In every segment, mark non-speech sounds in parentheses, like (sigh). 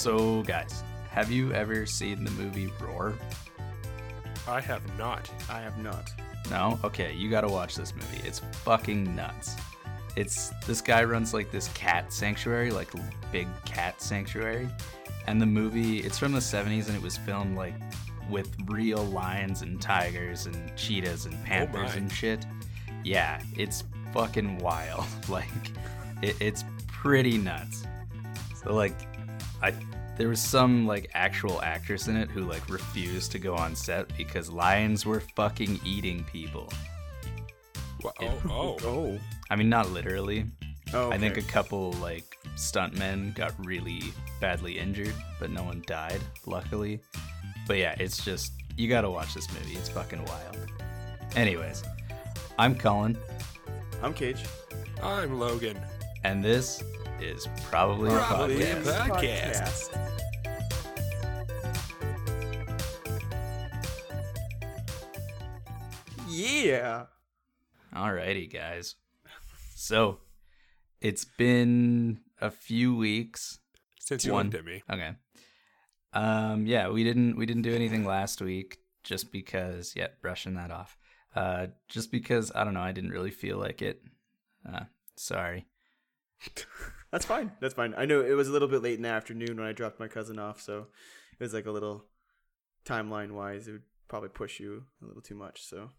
So, guys, have you ever seen the movie Roar? I have not. I have not. No? Okay, you gotta watch this movie. It's fucking nuts. It's this guy runs like this cat sanctuary, like big cat sanctuary. And the movie, it's from the 70s and it was filmed like with real lions and tigers and cheetahs and oh panthers my. and shit. Yeah, it's fucking wild. (laughs) Like, it, it's pretty nuts. So, like, I there was some like actual actress in it who like refused to go on set because lions were fucking eating people. Wha- Oh, oh. (laughs) Oh. I mean, not literally. Oh. I think a couple like stuntmen got really badly injured, but no one died, luckily. But yeah, it's just you gotta watch this movie. It's fucking wild. Anyways, I'm Cullen, I'm Cage. I'm Logan. and this is probably a Probably a podcast. podcast. Yeah. Alrighty, guys. So it's been a few weeks. Since you One. looked at me. Okay. Um. Yeah, we didn't we didn't do anything last week just because. Yeah, brushing that off. Uh, just because I don't know. I didn't really feel like it. Uh, sorry. (laughs) That's fine. That's fine. I know it was a little bit late in the afternoon when I dropped my cousin off, so it was like a little timeline wise, it would probably push you a little too much. So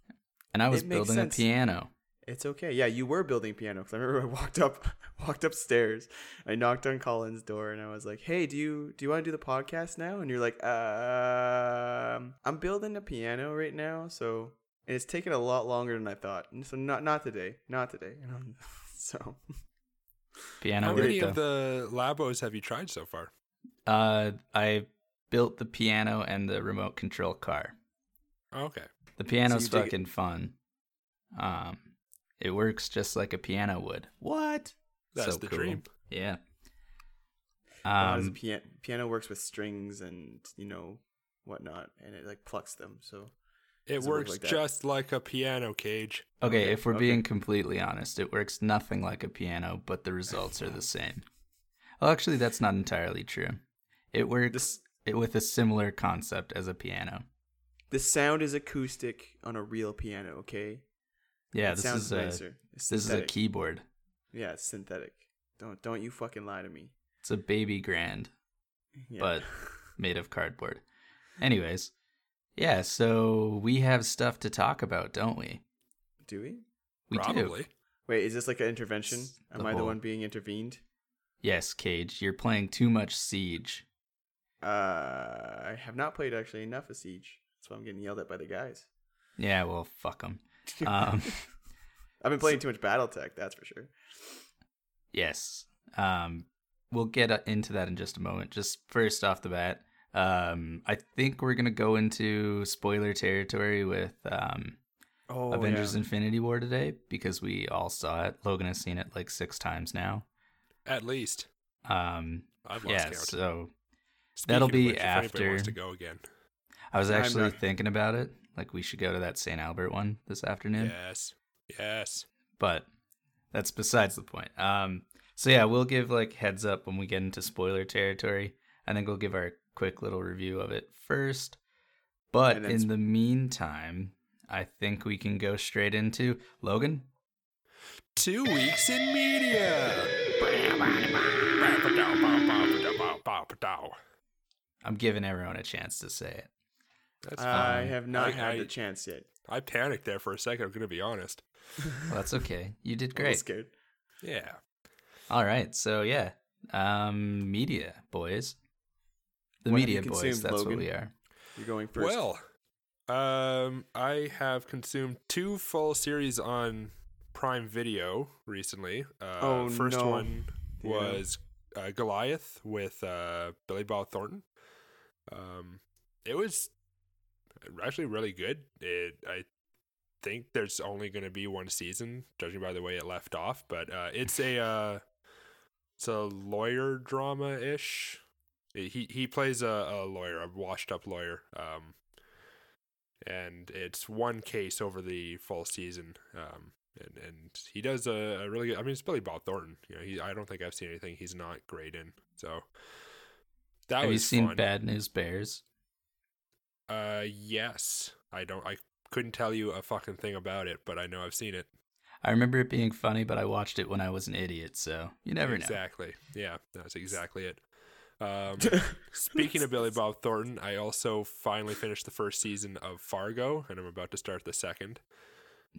And I was building sense. a piano. it's okay. Yeah, you were building piano because I remember I walked up, (laughs) walked upstairs. I knocked on Colin's door and I was like, "Hey, do you do you want to do the podcast now?" And you're like, "Um, I'm building a piano right now, so and it's taken a lot longer than I thought. And so not not today, not today." (laughs) So Piano How many of the Labos have you tried so far? Uh, I built the piano and the remote control car. Oh, okay. The piano's you dig it- fucking fun. Um, it works just like a piano would. What? That's So the cool. dream. Yeah. How does a Um, piano piano works with strings and you know whatnot, and it like plucks them. So It Does it work works like just like a piano cage. okay, okay, if we're okay. being completely honest, it works nothing like a piano, but the results are the same. Well, actually, that's not entirely true. It works this it, with a similar concept as a piano. the sound is acoustic on a real piano. Okay, Yeah, it this sounds is a nicer. It's this is a keyboard. Yeah, it's synthetic. Don't don't you fucking lie to me. It's a baby grand. Yeah. But- (laughs) made of cardboard. Anyways, yeah, so we have stuff to talk about, don't we? do we? We do. Probably. Wait, is this like an intervention? It's Am the I the one being intervened? Yes, Cage, you're playing too much Siege. Uh, I have not played actually enough of Siege. That's why I'm getting yelled at by the guys. Yeah, well, fuck them. (laughs) Um, I've been playing too much BattleTech, that's for sure. yes. Um, we'll get uh, into that in just a moment. Just first off the bat, um, I think we're gonna go into spoiler territory with um, Oh, Avengers Infinity War today because we all saw it. Logan has seen it like six times now. At least. Um, I've lost yeah, count. so Speaking that'll be which, after- to go again. I was actually not- thinking about it. Like we should go to that St. Albert one this afternoon. Yes. Yes. But that's besides the point. Um so yeah, we'll give like heads up when we get into spoiler territory. I think we'll give our quick little review of it first. But in the meantime, I think we can go straight into Logan. Two weeks in media. I'm giving everyone a chance to say it. That's I fine. have not I- had I- the chance yet. I panicked there for a second. I'm going to be honest. (laughs) Well, that's okay. You did I'm a little great. scared. Yeah. All right. So yeah, um, media boys. The media boys. consumed, That's Logan? what we are. You're going first. Well, um, I have consumed two full series on Prime Video recently. Uh, Oh, first no. one Yeah. was uh, Goliath with uh, Billy Bob Thornton. Um, it was actually really good. It I think there's only going to be one season, judging by the way it left off. But uh, it's a uh, it's a lawyer drama ish. He he plays a, a lawyer, a washed up lawyer. Um, and it's one case over the full season. Um, and, and he does a, a really good. I mean, it's Billy Bob Thornton. You know, he I don't think I've seen anything he's not great in. So That Have you was seen fun. Bad News Bears? Uh, yes. I don't. I couldn't tell you a fucking thing about it, but I know I've seen it. I remember it being funny, but I watched it when I was an idiot, so you never know. exactly. Yeah, that's exactly it. Um, (laughs) speaking of Billy Bob Thornton, I also finally finished the first season of Fargo, and I'm about to start the second.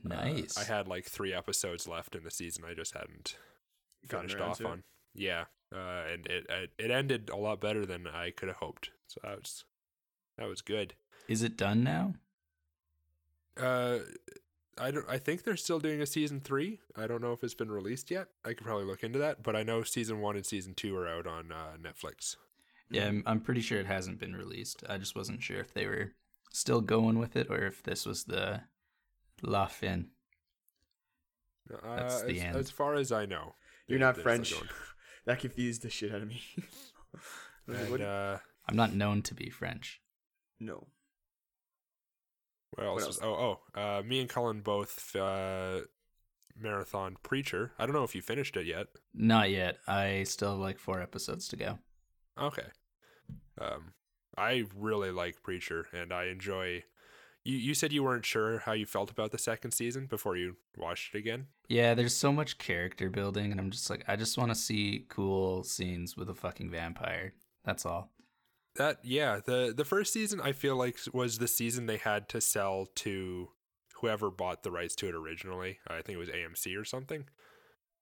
Uh, Nice. I had like three episodes left in the season. I just hadn't finished off to it. on. Yeah, uh, and it, it it ended a lot better than I could have hoped. So that was that was good. Is it done now? Uh, I don't. I think they're still doing a season three. I don't know if it's been released yet. I could probably look into that. But I know season one and season two are out on uh, Netflix. Yeah, I'm, I'm pretty sure it hasn't been released. I just wasn't sure if they were still going with it or if this was the la fin. Uh, That's the as, end. as far as I know, You're not French. (laughs) that confused the shit out of me. I was like, And, uh, I'm not known to be French. no. What else? what was- oh, oh, uh, me and Colin both uh, marathon preacher. I don't know if you finished it yet. Not yet. I still have like four episodes to go. Okay. Um, I really like Preacher, and I enjoy. You you said you weren't sure how you felt about the second season before you watched it again. Yeah, there's so much character building, and I'm just like, I just want to see cool scenes with a fucking vampire. That's all. That yeah, the the first season I feel like was the season they had to sell to whoever bought the rights to it originally. I think it was AMC or something.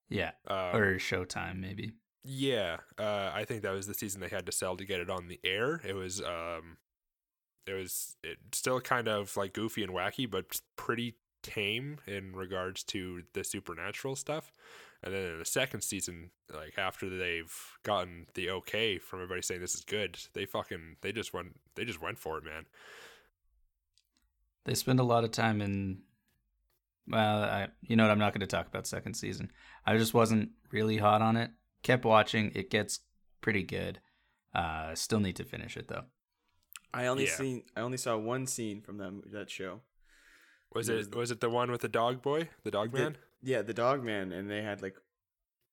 Yeah, Um, or Showtime maybe. Yeah, uh, I think that was the season they had to sell to get it on the air. It was, um, it was it still kind of like goofy and wacky, but pretty tame in regards to the supernatural stuff. And then in the second season, like after they've gotten the okay from everybody saying this is good, they fucking they just went they just went for it, man. They spend a lot of time in. Well, I, you know what? I'm not going to talk about second season. I just wasn't really hot on it. Kept watching. It gets pretty good. Uh, still need to finish it though. I only Yeah. seen. I only saw one scene from them that show. Was It it was- was it the one with the dog boy, the dog The- man? Yeah, the dog man, and they had like,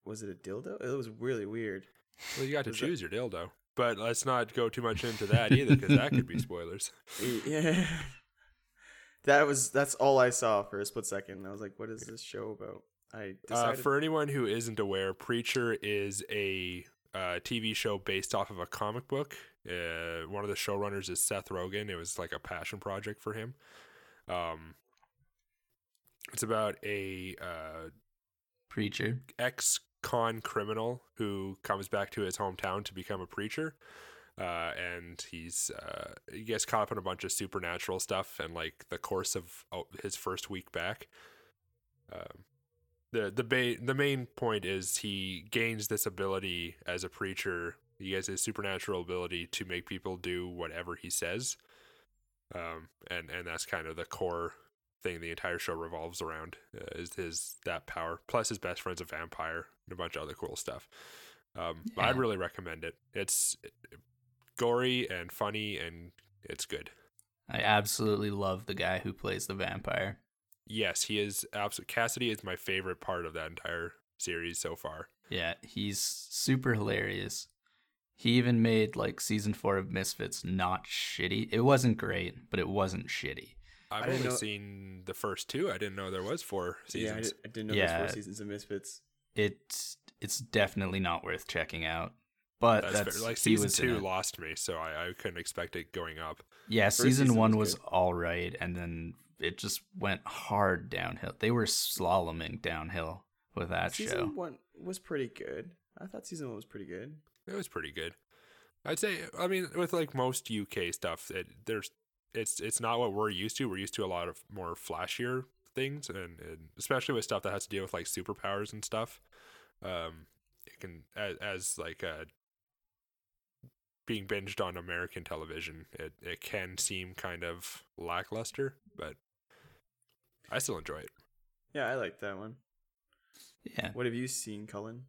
was it a dildo? It was really weird. Well, you got to that- choose your dildo. But let's not go too much into that either, because that could be (laughs) spoilers. Yeah. That was that's all I saw for a split second. I was like, "What is this show about?" I Uh, for anyone who isn't aware, Preacher is a uh, TV show based off of a comic book. Uh, one of the showrunners is Seth Rogen. It was like a passion project for him. Um, it's about a uh, Preacher. ex-con criminal who comes back to his hometown to become a preacher. Uh, and he's uh, he gets caught up in a bunch of supernatural stuff and like the course of oh, his first week back. Um, the the ba- the main point is he gains this ability as a preacher. He has his supernatural ability to make people do whatever he says. Um, and and that's kind of the core thing the entire show revolves around uh, is his that power. Plus, his best friend's a vampire and a bunch of other cool stuff. Um, I'd really recommend it. It's gory and funny, and it's good. I absolutely love the guy who plays the vampire. Yes, he is absolutely Cassidy is my favorite part of that entire series so far. Yeah, he's super hilarious. He even made like season four of Misfits not shitty. It wasn't great, but it wasn't shitty. I've didn't only know- seen the first two. I didn't know there was four yeah, I, seasons. did, I didn't know there was four seasons of Misfits. It's it's definitely not worth checking out. But that's, that's. Like season two lost me, so I, I couldn't expect it going up. Yeah, season, season one was was all right, and then it just went hard downhill. They were slaloming downhill with that season show. one was pretty good. I thought season one was pretty good. It was pretty good. I'd say. I mean, with like most UK stuff, it, there's it's it's not what we're used to. We're used to a lot of more flashier things, and, and especially with stuff that has to deal with like superpowers and stuff. Um, it can as, as like uh being binged on American television, it it can seem kind of lackluster, but I still enjoy it. Yeah, I like that one. Yeah. What have you seen, Cullen?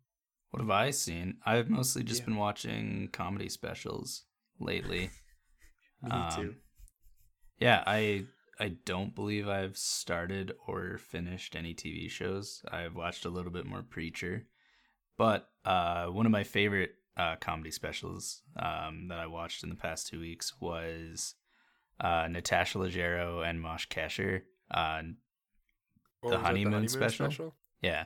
What have I seen? I've mostly just Yeah. been watching comedy specials lately. (laughs) Me Um, too. Yeah, I I don't believe I've started or finished any TV shows. I've watched a little bit more Preacher, but uh, one of my favorite uh, comedy specials um, that I watched in the past two weeks was uh, Natasha Leggero and Moshe Kasher. Uh, What The was that, honeymoon special? yeah,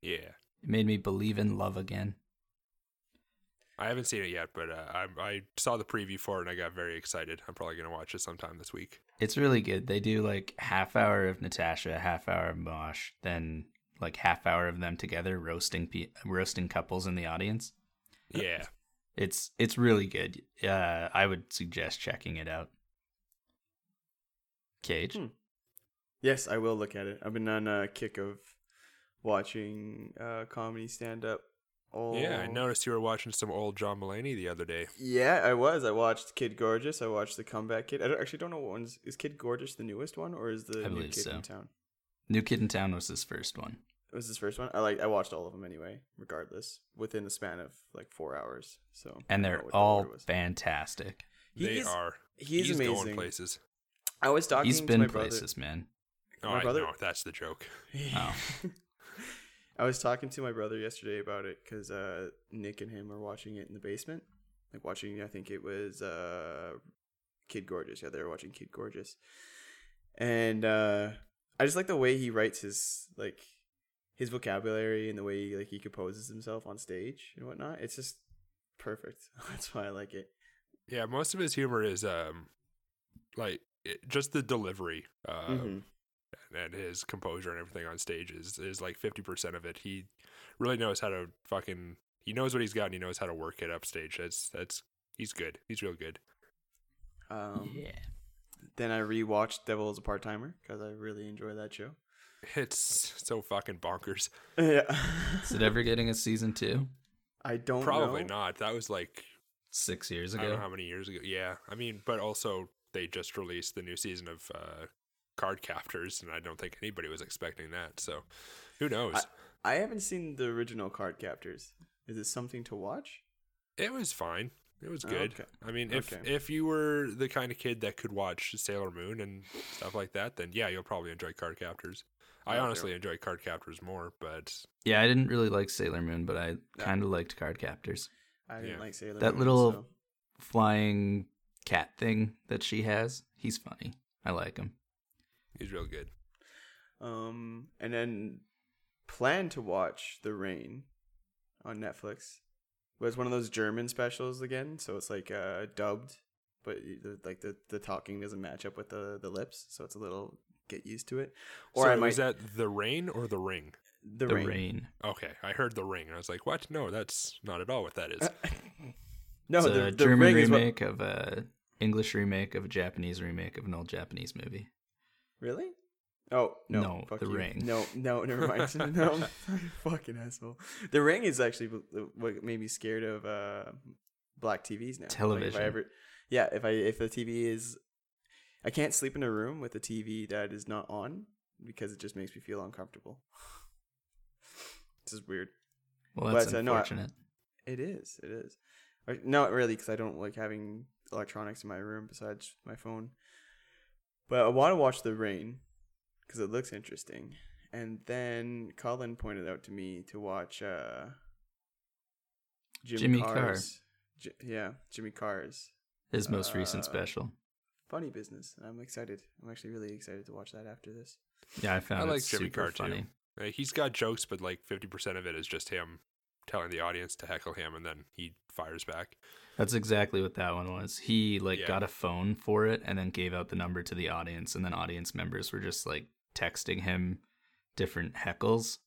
Yeah. it made me believe in love again. I haven't seen it yet, but uh, I I saw the preview for it and I got very excited. I'm probably gonna watch it sometime this week. It's really good. They do like half hour of Natasha, half hour of Mosh, then like half hour of them together roasting pe- roasting couples in the audience. Yeah, It's it's really good. Uh, I would suggest checking it out. Cage. Hmm. Yes, I will look at it. I've been on a kick of watching uh, comedy stand up. Oh, yeah. I oh. noticed you were watching some old John Mulaney the other day. Yeah, I was. I watched Kid Gorgeous. I watched the Comeback Kid. I don't, actually don't know what one's is Kid Gorgeous the newest one or is the I new Kid so. in town? New Kid in Town was his first one. It was his first one. I like. I watched all of them anyway, regardless, within the span of like four hours. So And they're don't know what the all order fantastic. They He's- are. He's, He's amazing. going places. I was talking He's to been my brother. places, man. Oh, My I brother- know. That's the joke. (laughs) Oh. I was talking to my brother yesterday about it because uh, Nick and him are watching it in the basement. Like watching, I think it was uh, Kid Gorgeous. Yeah, they were watching Kid Gorgeous, and uh, I just like the way he writes his like his vocabulary and the way like he composes himself on stage and whatnot. It's just perfect. (laughs) That's why I like it. Yeah, most of his humor is um, like it, just the delivery. Uh, Mhm. And his composure and everything on stage is, is like 50% of it. He really knows how to fucking he knows what he's got and he knows how to work it upstage. That's that's he's good. He's real good. Um, yeah. Then I rewatched Devil is a Part Timer because I really enjoy that show. It's so fucking bonkers. (laughs) Yeah, Is it ever getting a season two? I don't Probably know. not. That was like Six years I don't know ago. how many years ago. Yeah. I mean, but also they just released the new season of uh Card Captors and I don't think anybody was expecting that. So, who knows? I haven't seen the original Card Captors. Is it something to watch? It was fine. It was Oh, good. okay. I mean, if Okay. if you were the kind of kid that could watch Sailor Moon and stuff like that, then yeah, you'll probably enjoy Card Captors. I Okay. honestly enjoy Card Captors more, but Yeah, I didn't really like Sailor Moon, but I kind of liked Card Captors. I didn't Yeah. like Sailor That Moon, little- so- Flying cat thing that she has, he's funny. I like him. He's real good. Um, and then plan to watch The Rain on Netflix. But it's one of those German specials again, so it's like uh dubbed, but like the the talking doesn't match up with the the lips, so it's a little get used to it. Or so I might was that the rain or the ring? The, The Rain. Rain. Okay, I heard the ring. and I was like, what? No, that's not at all what that is. (laughs) no, it's the, a the German ring is what- remake of a English remake of a Japanese remake of an old Japanese movie. Really? Oh no, No, fuck The you. Ring. No, no, (laughs) never mind. (laughs) no, (laughs) fucking asshole. The Ring is actually what made me scared of uh, black TVs now. Like, if Television. I ever, yeah, if I if the TV is, I can't sleep in a room with a TV that is not on because it just makes me feel uncomfortable. (sighs) this is weird. Well, that's But, uh, no, I- unfortunate. It is. It is. Or- Not really, because I don't like having electronics in my room besides my phone. But I want to watch The Rain because it looks interesting. And then Colin pointed out to me to watch uh, Jimmy, Jimmy Carr. Carr's. J- yeah, Jimmy Carr's His most recent uh, special. Funny Business. I'm excited. I'm actually really excited to watch that after this. Yeah, I found I it like Jimmy super Carr, too. funny. Uh, he's got jokes, but like 50% of it is just him telling the audience to heckle him and then he fires back. That's exactly what that one was. He like Yeah. got a phone for it and then gave out the number to the audience, and then audience members were just like texting him different heckles.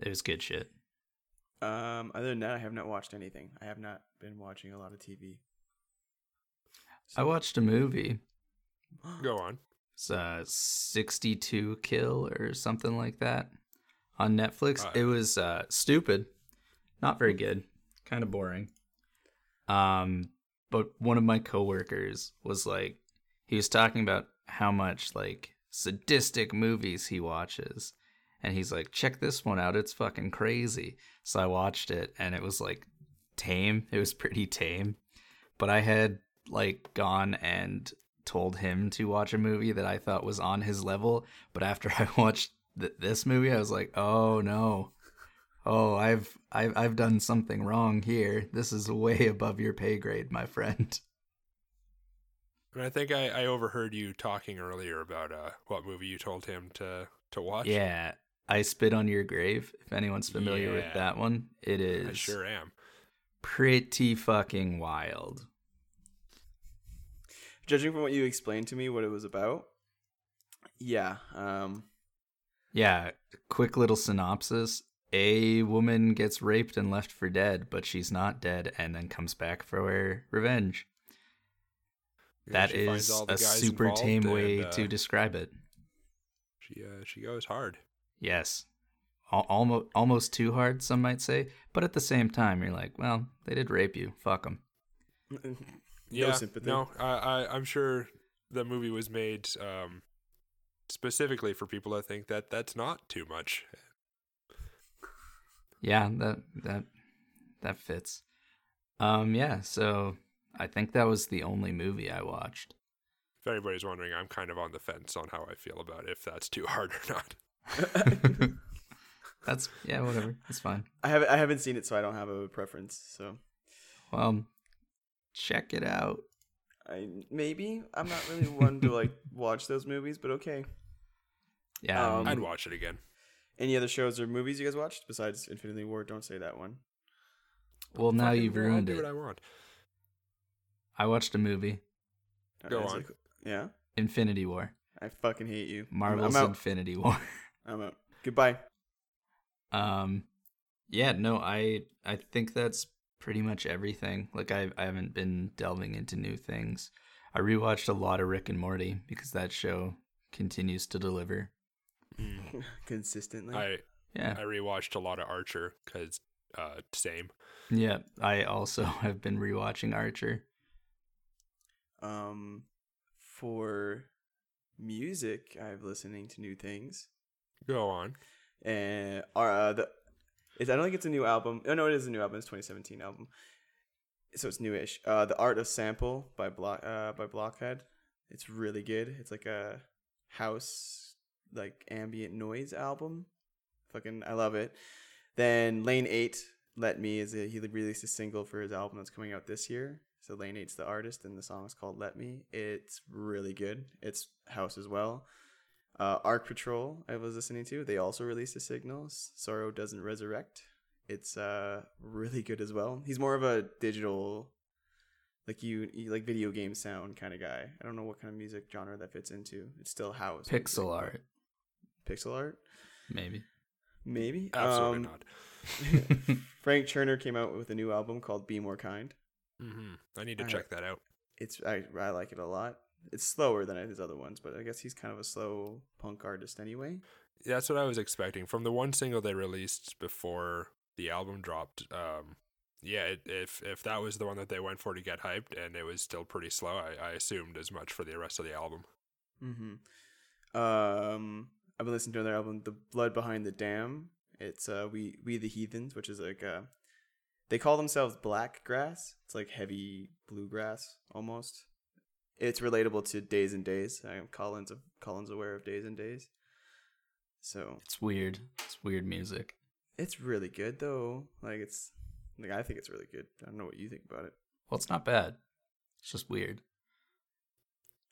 It was good shit. Um, other than that, I have not watched anything. I have not been watching a lot of TV. I watched a movie. Go on. It's uh, 62 Kill or something like that on Netflix. Uh, it was uh, stupid, not very good, kind of boring. Um, but one of my coworkers was like, he was talking about how much like sadistic movies he watches, and he's like, check this one out, it's fucking crazy. So I watched it, and it was like tame. It was pretty tame, but I had like gone and told him to watch a movie that I thought was on his level. But after (laughs) I watched th- this movie, I was like, oh no, oh, I've I've I've done something wrong here. This is way above your pay grade, my friend. And I think I, I overheard you talking earlier about uh, what movie you told him to to watch. Yeah, I spit on your grave. If anyone's familiar with that one, it is I sure am. pretty fucking wild. Judging from what you explained to me, what it was about, yeah. Um, Yeah, quick little synopsis. A woman gets raped and left for dead, but she's not dead and then comes back for her revenge. Yeah, That she is a super tame and, way uh, to describe it. She uh, she goes hard. Yes. Almost almost too hard, some might say, but at the same time, you're like, well, they did rape you. Fuck them. (laughs) no Yeah, sympathy. no, I, I I'm sure the movie was made um, specifically for people that think that that's not too much. Yeah, that that that fits. Um, yeah. So I think that was the only movie I watched. If anybody's wondering, I'm kind of on the fence on how I feel about if that's too hard or not. (laughs) That's yeah, whatever. It's fine. I haven't I haven't seen it, so I don't have a preference. So Well, check it out. I maybe I'm not really one to like (laughs) watch those movies, but okay. Yeah, Um, I'd watch it again. Any other shows or movies you guys watched besides Infinity War? Don't say that one. well now you've I'll ruined do it. what I want. I watched a movie, Go Alright, so- on. yeah, Infinity War, I fucking hate you. Marvel's I'm out. Infinity War. (laughs) I'm out. Goodbye. Um, yeah, no, I I think that's pretty much everything. Like I I haven't been delving into new things. I rewatched a lot of Rick and Morty because that show continues to deliver. Mm. (laughs) Consistently. I Yeah, I rewatched a lot of Archer because uh, same. yeah. I also (laughs) have been rewatching Archer. Um, for music, I've listening to new things. Go on. and uh, the it's, I don't think it's a new album. Oh no, it is a new album. It's 2017 album, so it's newish. Uh, the Art of Sample by Block uh, by Blockhead. It's really good. It's like a house like ambient noise album. Fucking, I love it. Then Lane Eight, Let Me is a, he released a single for his album that's coming out this year. So Lane Eight's the artist, and the song is called Let Me. It's really good. It's house as well. Uh, Ark Patrol, I was listening to. They also released a signal. Sorrow doesn't resurrect. It's uh really good as well. He's more of a digital, like you, you like video game sound kind of guy. I don't know what kind of music genre that fits into. It's still house Pixel art, Pixel art, maybe. maybe. Absolutely Um, not. (laughs) (laughs) Frank Turner came out with a new album called "Be More Kind." hmm I need to I- check that out. It's I I like it a lot. It's slower than his other ones, but I guess he's kind of a slow punk artist anyway. That's what I was expecting from the one single they released before the album dropped. Um, yeah, it, if if that was the one that they went for to get hyped, and it was still pretty slow, I, I assumed as much for the rest of the album. Mm-hmm. Um, I've been listening to another album, "The Blood Behind the Dam." It's uh, we we the Heathens, which is like uh, they call themselves black grass. It's like heavy bluegrass almost. It's relatable to Days N Daze. I am Collins Of Collins aware of Days N Daze. So It's weird. It's weird music. it's really good though. Like it's like I think it's really good. I don't know what you think about it. Well, it's not bad. It's just weird.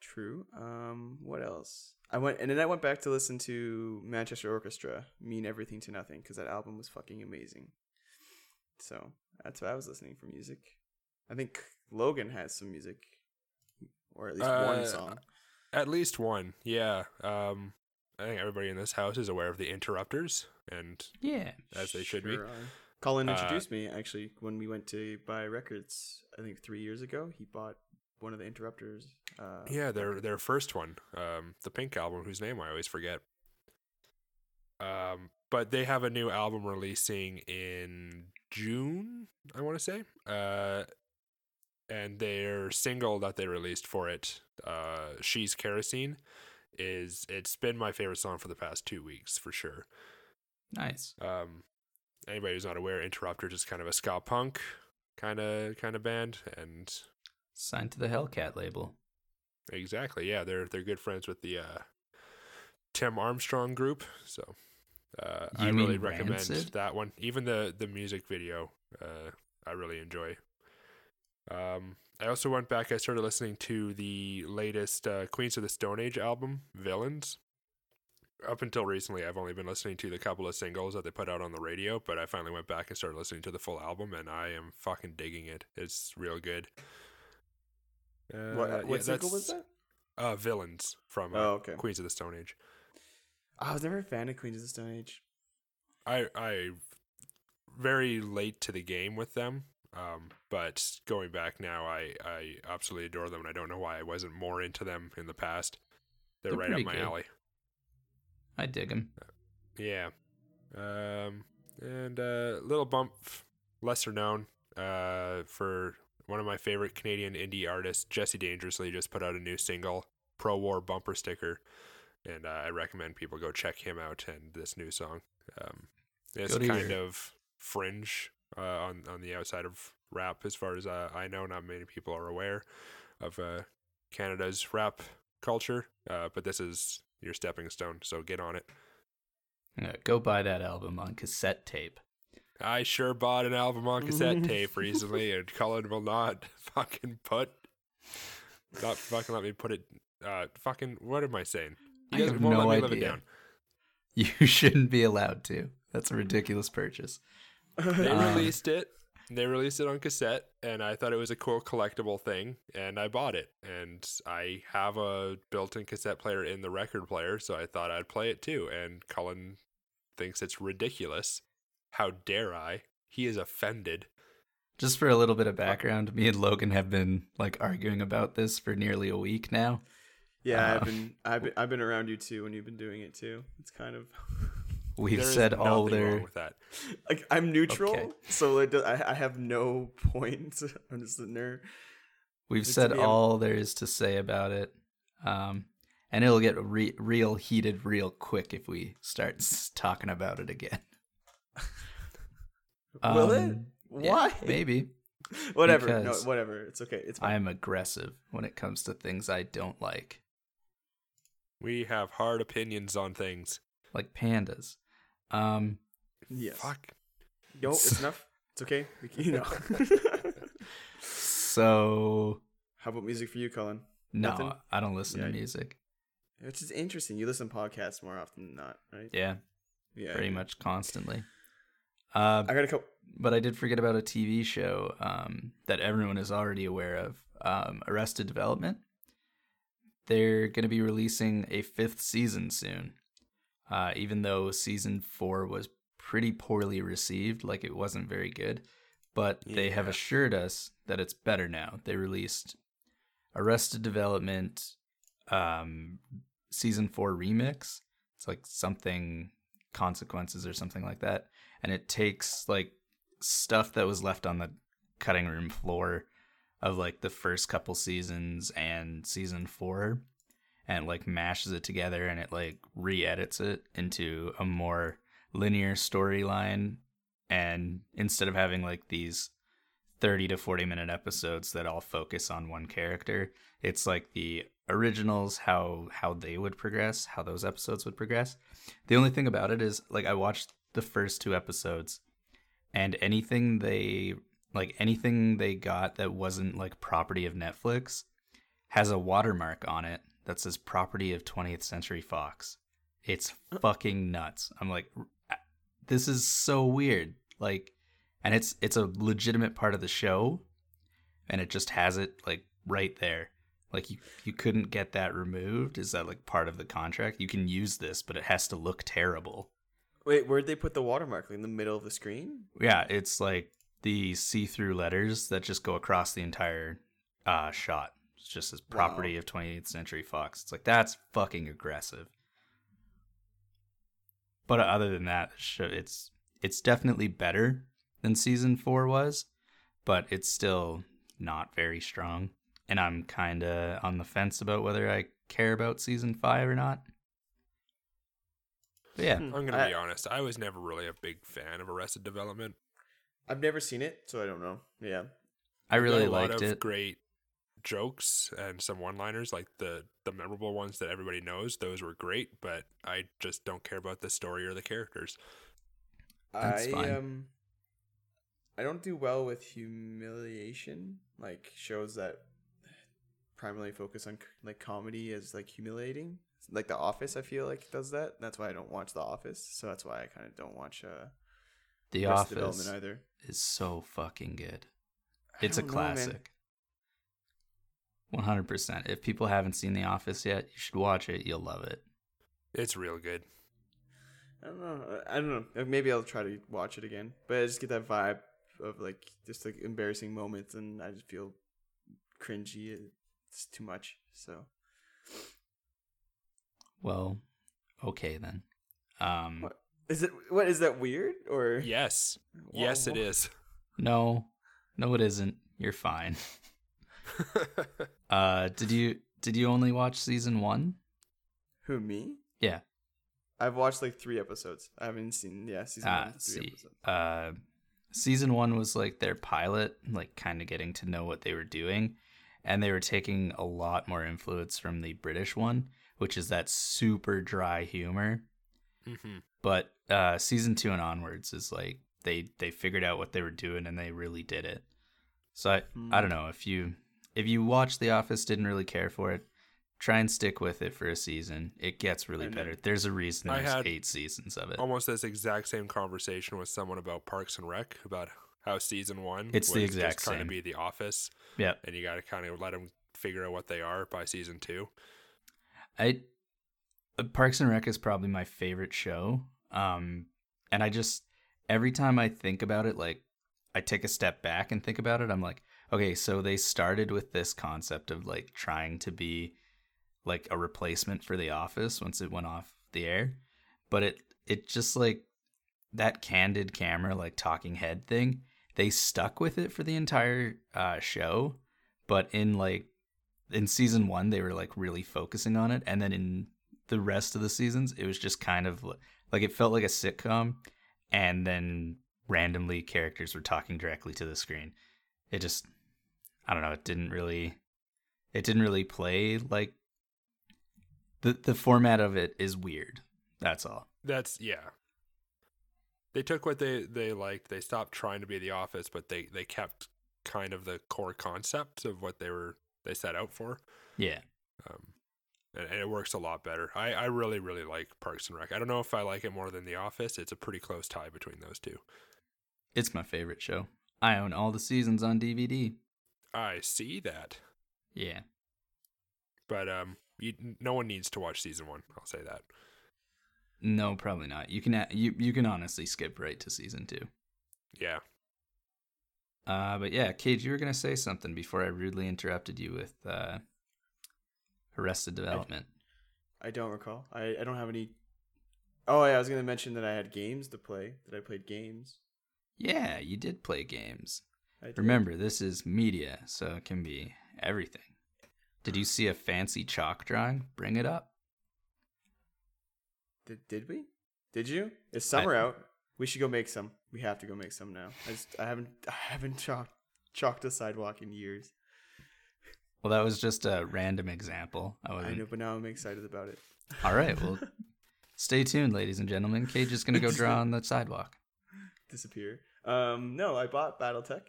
True. Um, what else? I went and then I went back to listen to Manchester Orchestra, "Mean Everything to Nothing," because that album was fucking amazing. So that's what I was listening for music. I think Logan has some music, or at least one Uh, song. At least one, yeah. Um, I think everybody in this house is aware of the Interrupters, and Yeah. as they should be. Are. Colin Uh, introduced me actually when we went to buy records. I think three years ago, he bought one of the Interrupters. Uh, Yeah, their their first one, um, the Pink album, whose name I always forget. Um, but they have a new album releasing in June, I want to say. Uh, and their single that they released for it, uh, "She's Kerosene," is it's been my favorite song for the past two weeks for sure. Nice. Um, anybody who's not aware, Interrupters is kind of a ska punk kind of kind of band, and Signed to the Hellcat label. Exactly. Yeah, they're they're good friends with the uh, Tim Armstrong group. So Uh, I really recommend Rancid? that one. Even the the music video, uh, I really enjoy. Um, I also went back. I started listening to the latest uh, Queens of the Stone Age album, Villains. Up until recently, I've only been listening to the couple of singles that they put out on the radio, but I finally went back and started listening to the full album, and I am fucking digging it. It's real good. Uh, what yeah, what single was that? Uh, Villains from uh, Oh, okay. Queens of the Stone Age. I was never a fan of Queens of the Stone Age. I I very late to the game with them. Um, but going back now, I I absolutely adore them, and I don't know why I wasn't more into them in the past. They're, They're right up my good. alley. I dig him. Yeah. Um, and a little bump, lesser known, uh, for one of my favorite Canadian indie artists, Jesse Dangerously, just put out a new single, Pro War bumper sticker, and uh, I recommend people go check him out and this new song. Um, it's kind your- of fringe uh, on on the outside of rap, as far as uh, I know. Not many people are aware of uh, Canada's rap culture, uh, but this is your stepping stone. So get on it. Go buy that album on cassette tape. I sure bought an album on cassette tape recently, and Cullen will not (laughs) fucking put, not fucking let me put it. Uh, fucking, what am I saying? I have no let me live it idea. down. (laughs) You shouldn't be allowed to. That's a ridiculous purchase. They Um, released it. They released it on cassette, and I thought it was a cool collectible thing, and I bought it. And I have a built-in cassette player in the record player, so I thought I'd play it too. And Cullen thinks it's ridiculous. How dare I? He is offended. Just for a little bit of background, me and Logan have been like arguing about this for nearly a week now. Yeah, Uh, I've been I've been I've been around you too when you've been doing it too. It's kind of (laughs) We've There is said all nothing wrong their with that. like I'm neutral, Okay. so it do- I I have no (laughs) point. I'm just sitting there. we've It's said the- all there is to say about it. Um and it'll get re- real heated real quick if we start s- talking about it again. (laughs) Will it? Um, yeah, Why? maybe. (laughs) Whatever. because no, whatever. It's okay. It's I am aggressive when it comes to things I don't like, We have hard opinions on things. like pandas. Um yes. Fuck. Yo, it's (laughs) enough. It's okay. We can, you know. so How about music for you, Colin? no, Nothing? I don't listen Yeah. to music. Which is interesting. You listen to podcasts more often than not, right? Yeah, Yeah. pretty much constantly. Uh, I got a couple. but I did forget about a TV show um, that everyone is already aware of um, Arrested Development. They're going to be releasing a fifth season soon. Uh, even though season four was pretty poorly received, like it wasn't very good. But they have assured us that it's better now. They released Arrested Development um, season four remix. It's like something consequences or something like that. And it takes like stuff that was left on the cutting room floor of like the first couple seasons and season four and like mashes it together and it like re-edits it into a more linear storyline. And instead of having like these 30 to 40 minute episodes that all focus on one character it's like the originals how how they would progress how those episodes would progress. The only thing about it is like i watched the first two episodes and anything they like anything they got that wasn't like property of netflix has a watermark on it that says property of 20th century fox. It's uh. fucking nuts. I'm like this is so weird. Like and it's it's a legitimate part of the show and it just has it like right there. Like you you couldn't get that removed? Is that like part of the contract? You can use this but it has to look terrible Wait, where'd they put the watermark? Like in the middle of the screen? yeah it's like the see-through letters that just go across the entire uh shot. It's just as property of 28th century fox. It's like that's fucking aggressive. But other than that it's it's definitely better than season four was but it's still not very strong. And i'm kind of on the fence about whether i care about season five or not but yeah Hmm. I'm gonna I- be honest. I was never really a big fan of Arrested Development. I've never seen it, so I don't know. Yeah. i really Got a lot liked of it Great jokes and some one-liners, like the the memorable ones that everybody knows. Those were great, but I just don't care about the story or the characters. That's I fine. um I don't do well with humiliation, like shows that primarily focus on like comedy as like humiliating. Like The Office, I feel like does that. That's why I don't watch The Office. So that's why I kind of don't watch uh, The Office Development either. is so fucking good. It's a don't know, man. classic. One hundred percent. If people haven't seen The Office yet, you should watch it. You'll love it. It's real good. I don't know. I don't know. Maybe I'll try to watch it again. But I just get that vibe of like just like embarrassing moments, and I just feel cringy. It's too much. So Well, okay then. Um, What? is it? What is that weird or? Yes, yes, it Whoa. no, no, it isn't. You're fine. (laughs) Uh, did you did you only watch season one? Who me? Yeah. I've watched like three episodes. I haven't seen yeah season Ah, one. Three see. episodes. Uh, season one was like their pilot, like kind of getting to know what they were doing, and they were taking a lot more influence from the British one, which is that super dry humor. hmm But uh, season two and onwards is like they they figured out what they were doing and they really did it. So I Hmm. I don't know if you if you watch The Office didn't really care for it, try and stick with it for a season. It gets really better. There's a reason I there's had- eight seasons of it. Almost this exact same conversation with someone about Parks and Rec about how season one It's the exact same. to be The Office, Yeah. and you got to kind of let them figure out what they are by season two. I uh, Parks and Rec is probably my favorite show. Um and I just every time I think about it like I take a step back and think about it, I'm like, okay, so they started with this concept of like trying to be like a replacement for The Office once it went off the air, but it it just like that candid camera like talking head thing, they stuck with it for the entire uh show, but in like in season 1 they were like really focusing on it and then in the rest of the seasons it was just kind of like it felt like a sitcom and then randomly characters were talking directly to the screen it just i don't know it didn't really it didn't really play like the the format of it is weird that's all That's yeah. They took what they they liked. They stopped trying to be The Office, but they they kept kind of the core concept of what they were they set out for. yeah Um, and, and it works a lot better. I, I really, really like Parks and Rec. I don't know if I like it more than The Office. It's a pretty close tie between those two. it's my favorite show i own all the seasons on dvd I see that, yeah but um, you, no one needs to watch season one. I'll say that. No probably not you can you you can honestly skip right to season 2 Yeah, Uh, but yeah, Cage, you were gonna say something before I rudely interrupted you with uh, Arrested Development. I don't recall. I, I don't have any. Oh yeah, I was gonna mention that I had games to play. That I played games. Yeah, you did play games. I did. Remember, this is media, so it can be everything. Did you see a fancy chalk drawing? Bring it up. Did, did we? Did you? It's summer out. We should go make some. We have to go make some now. I just I haven't I haven't chalked chalked a sidewalk in years. Well, that was just a random example. I I know, but now I'm excited about it. All right, well, (laughs) stay tuned, ladies and gentlemen. Cage is gonna go draw on the (laughs) sidewalk. Disappear. Um, no, I bought BattleTech.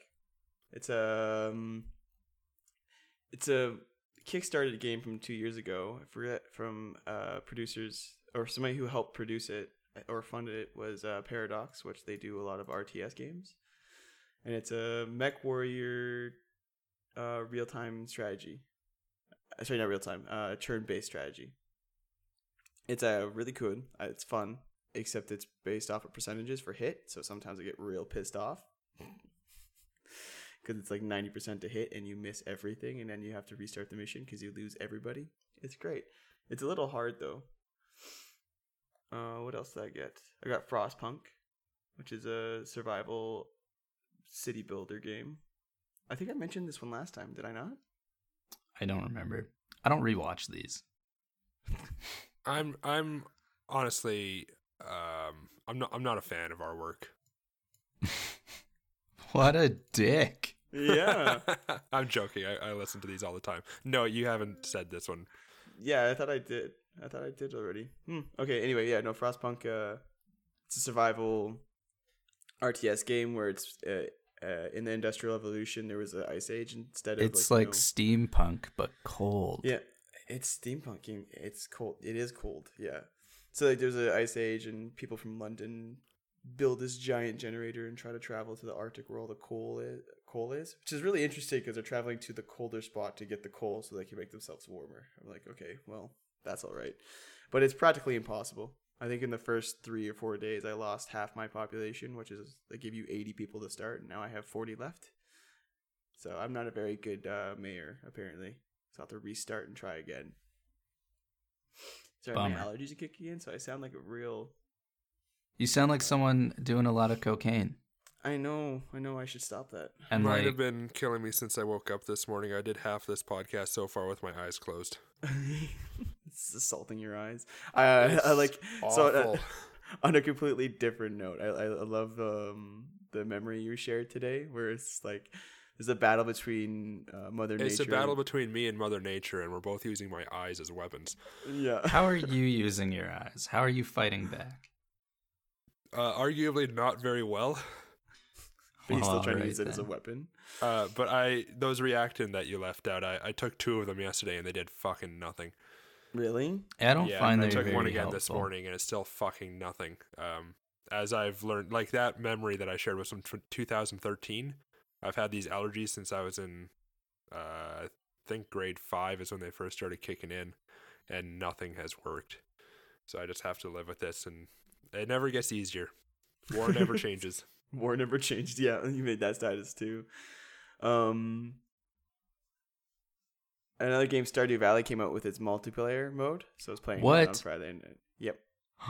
It's a um, it's a Kickstarted game from two years ago. I forget from uh, producers or somebody who helped produce it or funded it was uh, Paradox, which they do a lot of RTS games, and it's a Mech Warrior uh, real time strategy. Uh, Sorry, not real time. Uh, turn based strategy. It's uh, really good. Uh, It's fun except it's based off of percentages for hit. So sometimes I get real pissed off (laughs) because it's like 90% to hit and you miss everything and then you have to restart the mission because you lose everybody. It's great. It's a little hard though. Uh, what else did I get? I got Frostpunk, which is a survival city builder game. I think I mentioned this one last time, did I not? I don't remember. I don't rewatch these. (laughs) I'm I'm honestly um I'm not I'm not a fan of our work. (laughs) What a dick. Yeah. (laughs) I'm joking. I, I listen to these all the time. No, you haven't said this one. Yeah, I thought I did. I thought I did already. Hmm. Okay. Anyway, yeah, no Frostpunk. Uh, it's a survival RTS game where it's uh, uh, in the Industrial Evolution. There was an Ice Age instead of It's like, like you know- steampunk but cold. yeah, it's steampunking. It's cold. It is cold. Yeah. So like, there's an Ice Age, and people from London build this giant generator and try to travel to the Arctic where all the coal is. Coal is, which is really interesting because they're traveling to the colder spot to get the coal so they can make themselves warmer. I'm like, okay, well, that's all right, but it's practically impossible. I think in the first three or four days, I lost half my population, which is they give you 80 people to start, and now I have 40 left. So I'm not a very good uh, mayor, apparently. So I'll have to restart and try again. Sorry, my allergies are kicking in, so I sound like a real. You sound like someone doing a lot of cocaine. I know, I know. I should stop that. And Might like have been killing me since I woke up this morning. I did half this podcast so far with my eyes closed. (laughs) it's assaulting your eyes. I, I, I like so. uh, (laughs) on a completely different note, I I, I love um, the memory you shared today, where it's like there's a battle between uh, Mother it's Nature. It's a battle between me and Mother Nature, and we're both using my eyes as weapons. Yeah. (laughs) how are you using your eyes? How are you fighting back? Uh, arguably not very well. (laughs) But he's still All trying to right use it as a weapon. Uh, but I those Reactine that you left out, I, I took two of them yesterday, and they did fucking nothing. Really? I don't yeah, find I took very one again this morning, and it's still fucking nothing. Um, as I've learned, like that memory that I shared was from tw 2013. I've had these allergies since I was in, uh, I think grade five is when they first started kicking in, and nothing has worked. So I just have to live with this, and it never gets easier. War never (laughs) changes. War never (laughs) changed. Yeah, you made that status too. Um, another game, Stardew Valley, came out with its multiplayer mode, so I was playing that on What? Friday. And, yep, (gasps)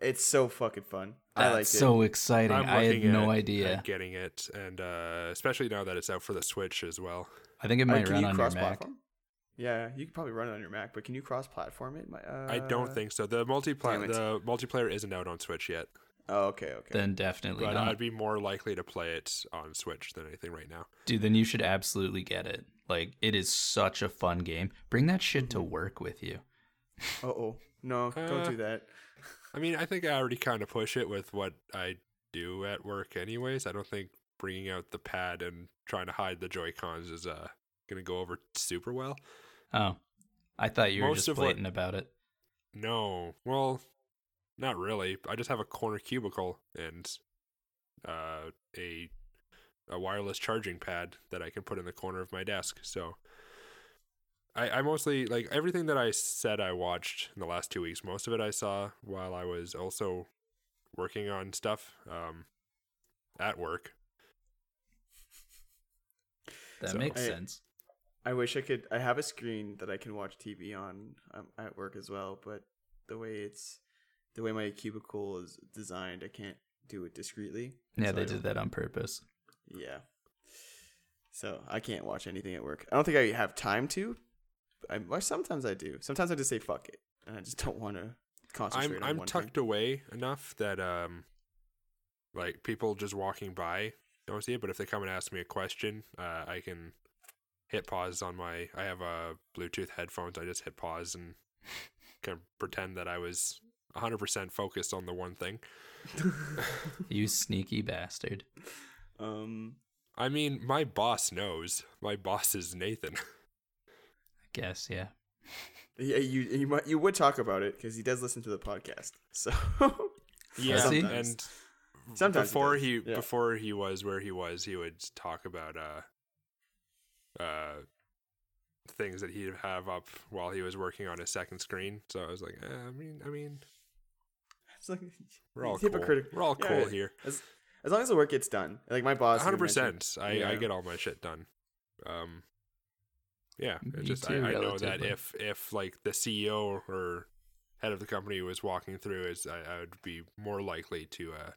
it's so fucking fun. I That's like it. so exciting. I'm I had no idea. at getting it, and uh, especially now that it's out for the Switch as well. I think it Uh, might can run you on your Mac. cross-platform? Yeah, you could probably run it on your Mac, but can you cross-platform it? Uh, I don't think so. The multiplayer, the multiplayer isn't out on Switch yet. Oh, okay, okay. Then definitely but not. I'd be more likely to play it on Switch than anything right now. Dude, then you should absolutely get it. Like, it is such a fun game. Bring that shit to Mhm. work with you. Uh oh, no, don't Uh, do that. I mean, I think I already kind of push it with what I do at work, anyways. I don't think bringing out the pad and trying to hide the Joy Cons is uh gonna go over super well. Oh, I thought you were Most just of what- blatant about it. No, well, not really. I just have a corner cubicle and uh, a a wireless charging pad that I can put in the corner of my desk. So I, I mostly like everything that I said I watched in the last two weeks. Most of it I saw while I was also working on stuff um, at work. That So- makes I- sense. I wish I could. I have a screen that I can watch TV on um, at work as well, but the way it's the way my cubicle is designed, I can't do it discreetly. Yeah, so they I did that on purpose. Yeah. So I can't watch anything at work. I don't think I have time to. I well, sometimes I do. Sometimes I just say fuck it, and I just don't want to concentrate I'm on I'm one tucked thing. away enough that um like people just walking by don't see it, but if they come and ask me a question, uh, I can hit pause on my I have uh Bluetooth headphones. I just hit pause and can pretend that I was 100% focused on the one thing. (laughs) (laughs) You sneaky bastard. Um. I mean, my boss knows. My boss is Nathan. (laughs) I guess, yeah. Yeah, you you might you would talk about it because he does listen to the podcast. So yeah, (laughs) Does he? and Sometimes before does, he, yeah. before he was where he was, he would talk about uh uh things that he'd have up while he was working on his second screen. So I was like, eh, I mean, I mean, it's like we're all he's cool. hypocritical. We're all Yeah, cool yeah. here. As, as long as the work gets done, like my boss. hundred percent. I I get all my shit done. Um, yeah, Me just I, too, I know that if if like the CEO or head of the company was walking through, is I, I would be more likely to uh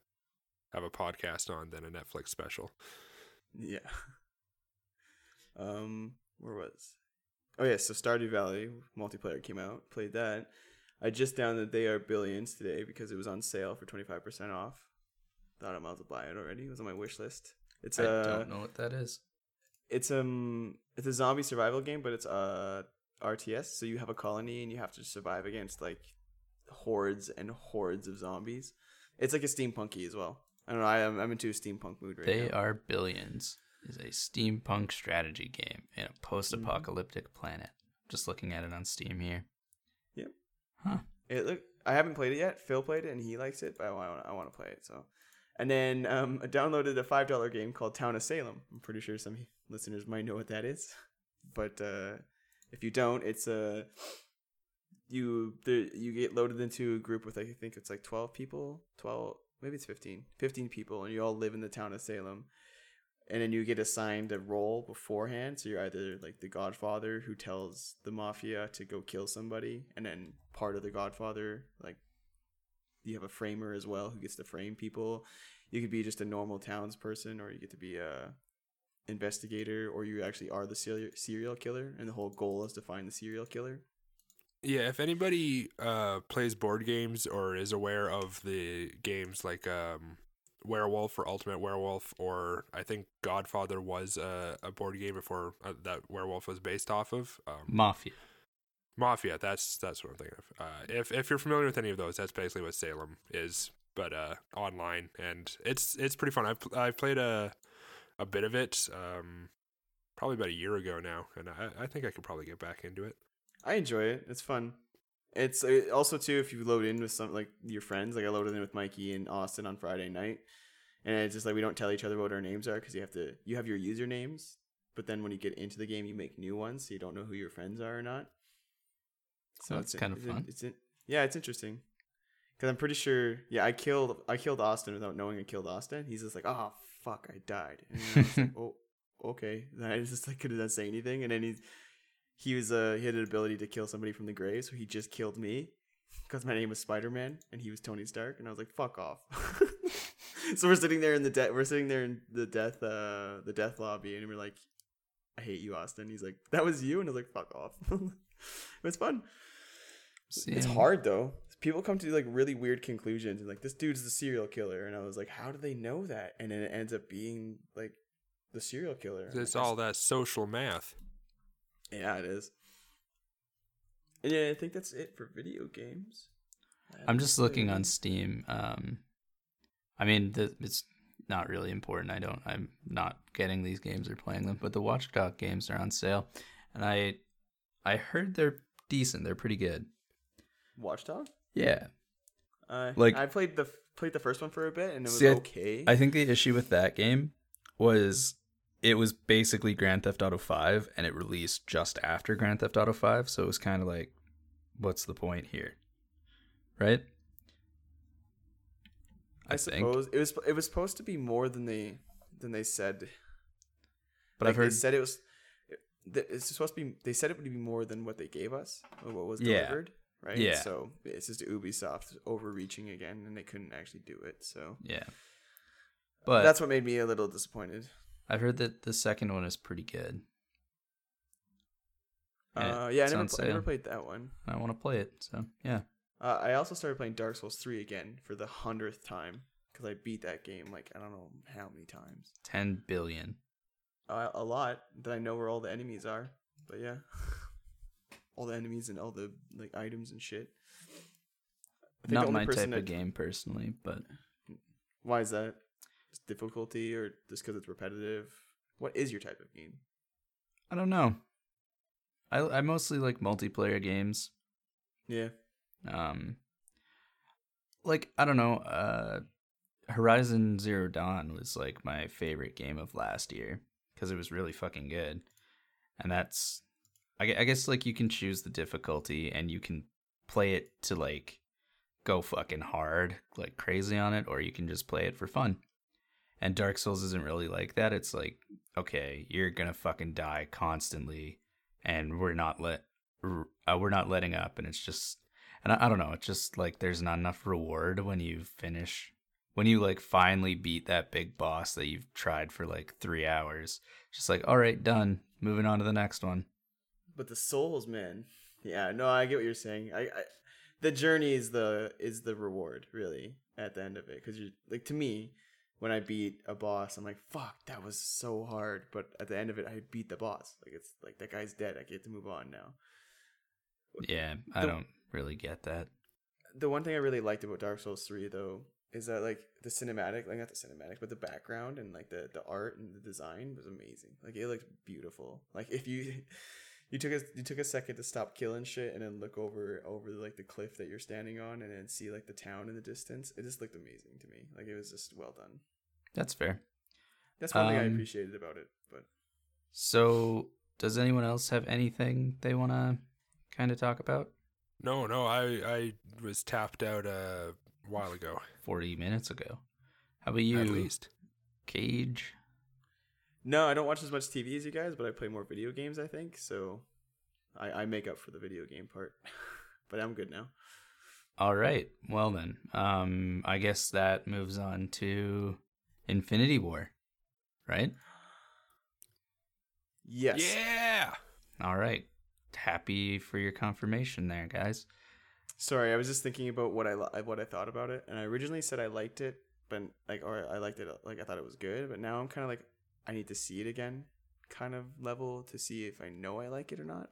have a podcast on than a Netflix special. Yeah. (laughs) Um, where was? Oh yeah, so Stardew Valley multiplayer came out. Played that. I just downloaded They Are Billions today because it was on sale for twenty five percent off. Thought I might as well buy it already. It was on my wish list. It's I a don't know what that is. it's um it's a zombie survival game, but it's uh RTS. So you have a colony and you have to survive against like hordes and hordes of zombies. It's like a steampunky as well. I don't know. I am I'm into a steampunk mood right They now. They are Billions is a steampunk strategy game in a post-apocalyptic Mm-hmm. planet. Just looking at it on Steam here. Yep. Huh. It look. I haven't played it yet. Phil played it and he likes it, but I want I want to play it. So, and then um, I downloaded a five dollar game called Town of Salem. I'm pretty sure some listeners might know what that is, but uh, if you don't, it's a you the you get loaded into a group with like I think it's like twelve people, twelve maybe it's 15, 15 people, and you all live in the town of Salem. And then you get assigned a role beforehand. So you're either like the Godfather who tells the mafia to go kill somebody, and then part of the Godfather, like you have a framer as well who gets to frame people. You could be just a normal townsperson, or you get to be a investigator, or you actually are the serial serial killer, and the whole goal is to find the serial killer. Yeah, if anybody uh, plays board games or is aware of the games like um, Werewolf or Ultimate Werewolf, or I think Godfather was a, a board game before uh, that Werewolf was based off of. Um, Mafia. Mafia, that's that's what I'm thinking of. Uh, if if you're familiar with any of those, that's basically what Salem is, but uh, online, and it's it's pretty fun. I've I've played a a bit of it, um, probably about a year ago now, and I, I think I could probably get back into it. I enjoy it. It's fun. It's uh, also too if you load in with some like your friends. Like I loaded in with Mikey and Austin on Friday night, and it's just like we don't tell each other what our names are because you have to you have your usernames, but then when you get into the game, you make new ones, so you don't know who your friends are or not. So it's kind of it's fun. It's yeah, it's interesting because I'm pretty sure. Yeah, I killed I killed Austin without knowing I killed Austin. He's just like, oh fuck, I died. And I like, (laughs) oh, okay. Then I just like couldn't say anything, and then he he was uh he had an ability to kill somebody from the grave, so he just killed me because my name was Spider Man and he was Tony Stark, and I was like, fuck off. (laughs) so we're sitting there in the death we're sitting there in the death uh the death lobby, and we're like, I hate you, Austin. He's like, that was you, and I was like, fuck off. (laughs) it was fun. It's hard though. People come to like really weird conclusions and like this dude's the serial killer, and I was like, how do they know that? And then it ends up being like the serial killer. It's all that social math. Yeah, it is. And yeah, I think that's it for video games. I'm just looking on Steam. Um, I mean, the, it's not really important. I don't. I'm not getting these games or playing them. But the Watchdog games are on sale, and I, I heard they're decent. They're pretty good. Watchdog. Yeah. Uh, Like- I played the played the first one for a bit, and it was See, I- okay. I think the issue with that game was it was basically Grand Theft Auto 5 and it released just after Grand Theft Auto 5, so it was kind of like what's the point here? Right? I, I, think. suppose it was it was supposed to be more than they than they said. But Like, I've heard they said it was. It's supposed to be. They said it would be more than what they gave us, or what was delivered. Yeah. Right. Yeah. So it's just Ubisoft overreaching again, and they couldn't actually do it. So yeah. But that's what made me a little disappointed. I've heard that the second one is pretty good. Uh, yeah, I never, pl- I never played that one. I want to play it. So, yeah. Uh, I also started playing Dark Souls 3 again for the hundredth time because I beat that game like I don't know how many times. 10 billion. Uh, a lot that I know where all the enemies are, but yeah, (laughs) all the enemies and all the like items and shit. I think the Not my type of game personally, but Why is that? Just difficulty or just because it's repetitive? What is your type of game? I don't know. I I mostly like multiplayer games. Yeah, um like i don't know uh horizon zero dawn was like my favorite game of last year because it was really fucking good and that's I, I guess like you can choose the difficulty and you can play it to like go fucking hard like crazy on it or you can just play it for fun. And dark souls isn't really like that. It's like okay you're gonna fucking die constantly and we're not let uh, we're not letting up and it's just and I, I don't know it's just like there's not enough reward when you finish when you like finally beat that big boss that you've tried for like three hours. Just like all right done. Moving on to the next one but the souls, man. Yeah, no, I get what you're saying. I, I the journey is the is the reward really at the end of it because you're like to me, when I beat a boss, I'm like, fuck, that was so hard. But at the end of it, I beat the boss. Like it's like that guy's dead. I get to move on now. Yeah, I The- don't really get that. The one thing I really liked about Dark Souls 3 though is that like the cinematic, like not the cinematic, but the background and like the the art and the design was amazing. Like it looked beautiful. Like if you (laughs) you took a you took a second to stop killing shit and then look over over like the cliff that you're standing on and then see like the town in the distance, it just looked amazing to me. Like it was just well done. That's fair. That's one thing I Um, appreciated about it. But So, does anyone else have anything they want to kind of talk about? No, no, I I was tapped out a while ago. 40 minutes ago. How about you, At least. Cage? No, I don't watch as much TV as you guys, but I play more video games. I think so. I I make up for the video game part. (laughs) but I'm good now. All right. Well then, um, I guess that moves on to Infinity War, right? Yes. Yeah. All right. Happy for your confirmation there, guys. Sorry, I was just thinking about what I li- what I thought about it, and I originally said I liked it, but like, or I liked it, like I thought it was good, but now I'm kind of like, I need to see it again, kind of level to see if I know I like it or not.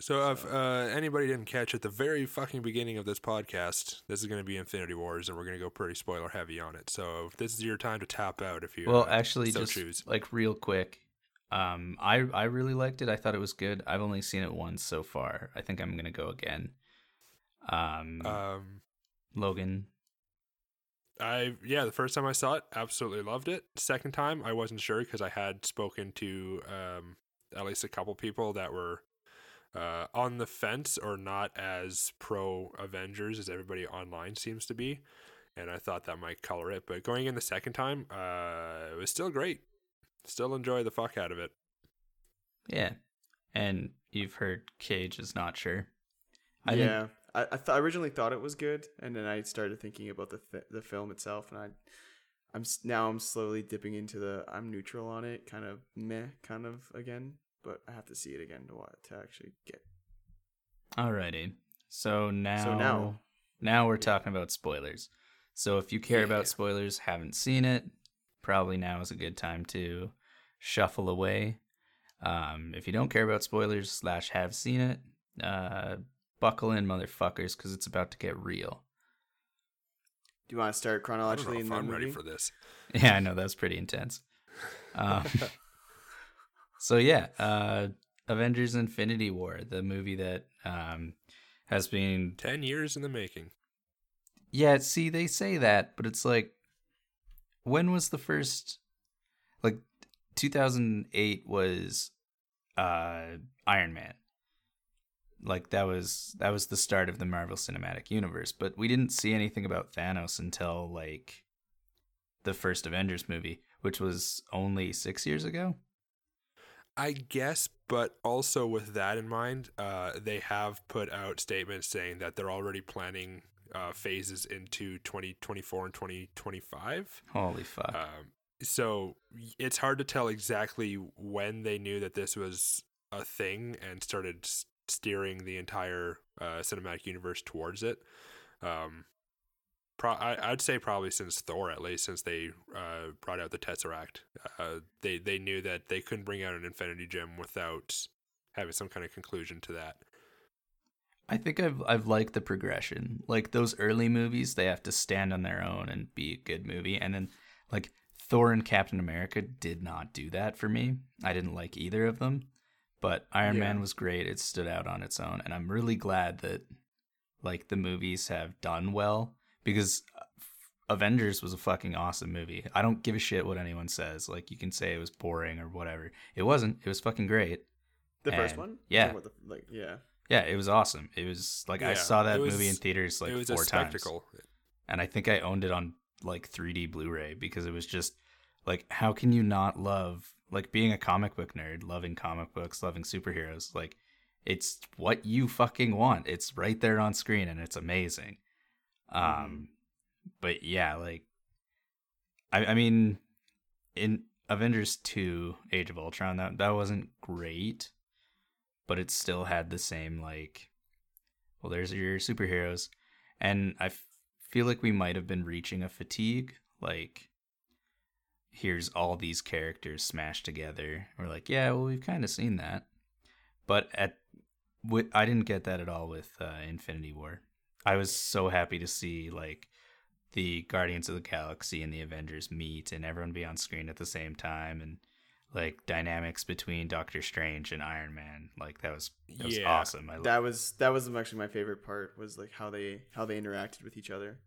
So, if uh, anybody didn't catch at the very fucking beginning of this podcast, this is going to be Infinity Wars, and we're going to go pretty spoiler heavy on it. So, this is your time to tap out if you Well, uh, actually, so just choose. like real quick, um, I I really liked it. I thought it was good. I've only seen it once so far. I think I'm gonna go again. Um, Um, Logan. I yeah, the first time I saw it, absolutely loved it. Second time, I wasn't sure because I had spoken to um, at least a couple people that were uh, on the fence or not as pro Avengers as everybody online seems to be, and I thought that might color it. But going in the second time, uh, it was still great. Still enjoy the fuck out of it. Yeah, and you've heard Cage is not sure. I think yeah, I I, th- I originally thought it was good, and then I started thinking about the th- the film itself, and I, I'm now I'm slowly dipping into the I'm neutral on it, kind of meh, kind of again, but I have to see it again to what to actually get. Alrighty. So now, So now- now we're talking about spoilers. So if you care Yeah. about spoilers, haven't seen it, probably now is a good time to shuffle away. Um, if you don't care about spoilers slash have seen it, uh, buckle in, motherfuckers, because it's about to get real. Do you want to start I don't know chronologically in if the I'm movie? ready for this. Yeah, I know that was pretty intense. Um, (laughs) so yeah, uh, Avengers: Infinity War, the movie that um, has been Ten years in the making. Yeah, see, they say that, but it's like, when was the first? Like, 2008 was uh, Iron Man. Like that was that was the start of the Marvel Cinematic Universe, but we didn't see anything about Thanos until like the first Avengers movie, which was only six years ago. I guess, but also with that in mind, uh, they have put out statements saying that they're already planning uh, phases into 2024 and 2025. Holy fuck! Um, so it's hard to tell exactly when they knew that this was a thing and started steering the entire uh, cinematic universe towards it. Um, pro- I, I'd say probably since Thor, at least since they uh, brought out the Tesseract, uh, they they knew that they couldn't bring out an Infinity Gem without having some kind of conclusion to that. I think I've I've liked the progression. Like those early movies, they have to stand on their own and be a good movie. And then like Thor and Captain America did not do that for me. I didn't like either of them. But Iron Yeah. Man was great. It stood out on its own, and I'm really glad that like the movies have done well because uh, Avengers was a fucking awesome movie. I don't give a shit what anyone says. Like you can say it was boring or whatever. It wasn't. It was fucking great. The first one? yeah. The- like yeah. Yeah, it was awesome. It was like I saw that was- movie in theaters like it was four a times, spectacle. and I think I owned it on like 3D Blu-ray because it was just like, how can you not love like being a comic book nerd, loving comic books, loving superheroes? Like, it's what you fucking want. It's right there on screen, and it's amazing. Um, but yeah, like, I I mean, in Avengers Two: Age of Ultron, that that wasn't great but it still had the same like well there's your superheroes and I f- feel like we might have been reaching a fatigue like here's all these characters smashed together. We're like, yeah, well, we've kind of seen that, but at I didn't get that at all with uh, Infinity War. I was so happy to see like the Guardians of the Galaxy and the Avengers meet and everyone be on screen at the same time and like dynamics between Doctor Strange and Iron Man. Like that was that was Yeah. awesome. I That was that was actually my favorite part was like how they how they interacted with each other.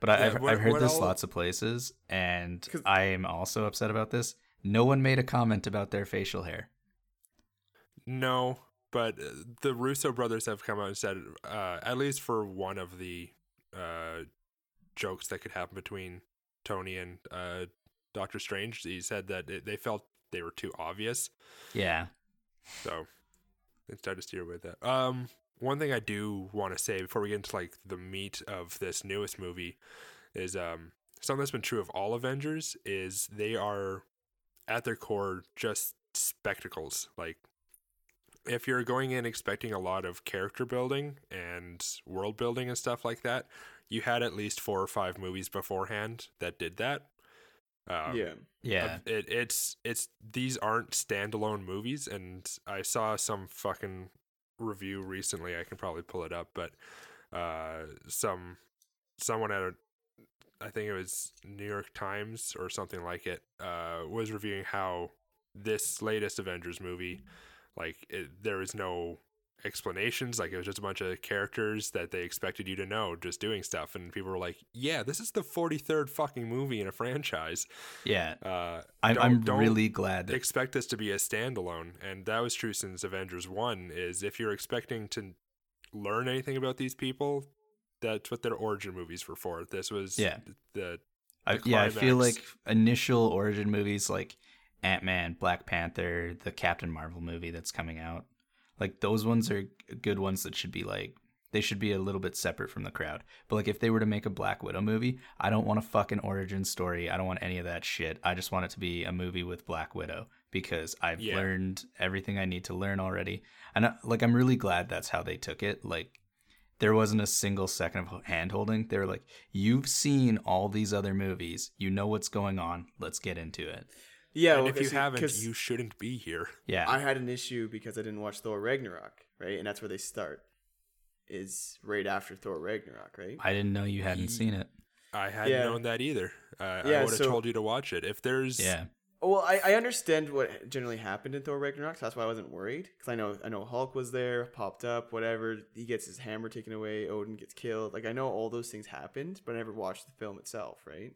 But I, Yeah, I've, heard this all- lots of places, and I am also upset about this. No one made a comment about their facial hair. No, but uh, the Russo brothers have come out and said, uh, at least for one of the uh, jokes that could happen between Tony and uh, Doctor Strange, he said that it, they felt they were too obvious. Yeah, So it's tried to steer away with that. Um, one thing I do want to say before we get into like the meat of this newest movie is um something that's been true of all Avengers is they are at their core just spectacles. Like if you're going in expecting a lot of character building and world building and stuff like that, you had at least four or five movies beforehand that did that. Um, yeah. yeah, it, it's it's these aren't standalone movies, and I saw some fucking review recently. I can probably pull it up, but uh, some someone at a, I think it was New York Times or something like it, uh, was reviewing how this latest Avengers movie, like it, there is no explanations like it was just a bunch of characters that they expected you to know just doing stuff and people were like yeah this is the 43rd fucking movie in a franchise yeah. uh, I'm, don't- I'm don't really glad that expect this to be a standalone, and that was true since Avengers One. Is if you're expecting to learn anything about these people, that's what their origin movies were for. This was Yeah. the I, yeah, I feel like initial origin movies like Ant Man, Black Panther, the Captain Marvel movie that's coming out, like those ones are good ones that should be like they should be a little bit separate from the crowd. But like if they were to make a Black Widow movie, I don't want a fucking origin story. I don't want any of that shit. I just want it to be a movie with Black Widow because I've Yeah. learned everything I need to learn already. And I, like I'm really glad that's how they took it. Like there wasn't a single second of hand holding. They were like, You've seen all these other movies. You know what's going on. Let's get into it. Yeah. and well, if you see, haven't, you shouldn't be here. Yeah. I had an issue because I didn't watch Thor Ragnarok, right? And that's where they start. Is right after Thor Ragnarok, right? I didn't know you hadn't seen it. I hadn't Yeah. known that either. Uh, I would have so- told you to watch it. If there's Yeah. Well, I, I understand what generally happened in Thor Ragnarok, so that's why I wasn't worried. Because I know I know Hulk was there, popped up, whatever. He gets his hammer taken away. Odin gets killed. Like I know all those things happened, but I never watched the film itself, right?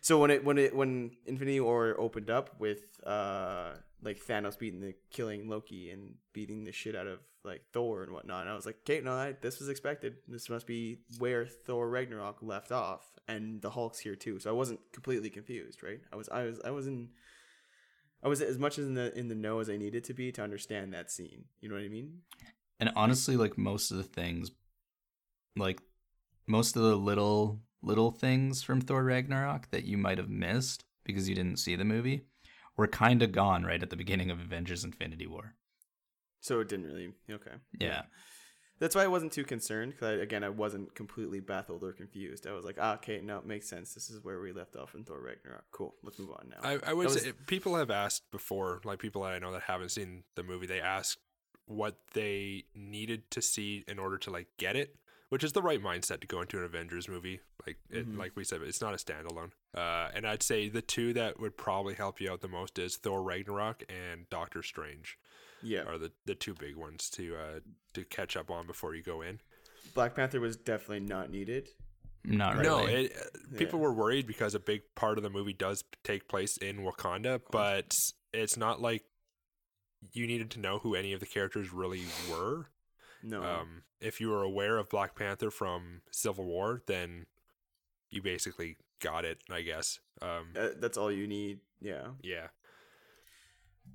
So when it when it when Infinity War opened up with uh like Thanos beating the killing Loki and beating the shit out of like Thor and whatnot, and I was like, okay, no, I, this was expected. This must be where Thor Ragnarok left off, and the Hulk's here too. So I wasn't completely confused, right? I was I was I was in. I was as much in the in the know as I needed to be to understand that scene. You know what I mean? And honestly, like most of the things, like most of the little little things from Thor Ragnarok that you might have missed because you didn't see the movie were kind of gone right at the beginning of Avengers Infinity War. So it didn't really okay. Yeah. That's why I wasn't too concerned because again I wasn't completely baffled or confused. I was like, ah, okay, no, it makes sense. This is where we left off in Thor Ragnarok. Cool, let's move on now. I, I would was- say people have asked before, like people that I know that haven't seen the movie, they ask what they needed to see in order to like get it, which is the right mindset to go into an Avengers movie. Like it, Mhm. like we said, it's not a standalone. Uh, and I'd say the two that would probably help you out the most is Thor Ragnarok and Doctor Strange yeah, are the, the two big ones to uh, to catch up on before you go in. Black Panther was definitely not needed. Not No, really. it, uh, people Yeah. were worried because a big part of the movie does take place in Wakanda, but it's not like you needed to know who any of the characters really were. No, Um, if you were aware of Black Panther from Civil War, then you basically got it, I guess. Um, Uh, that's all you need. Yeah, yeah,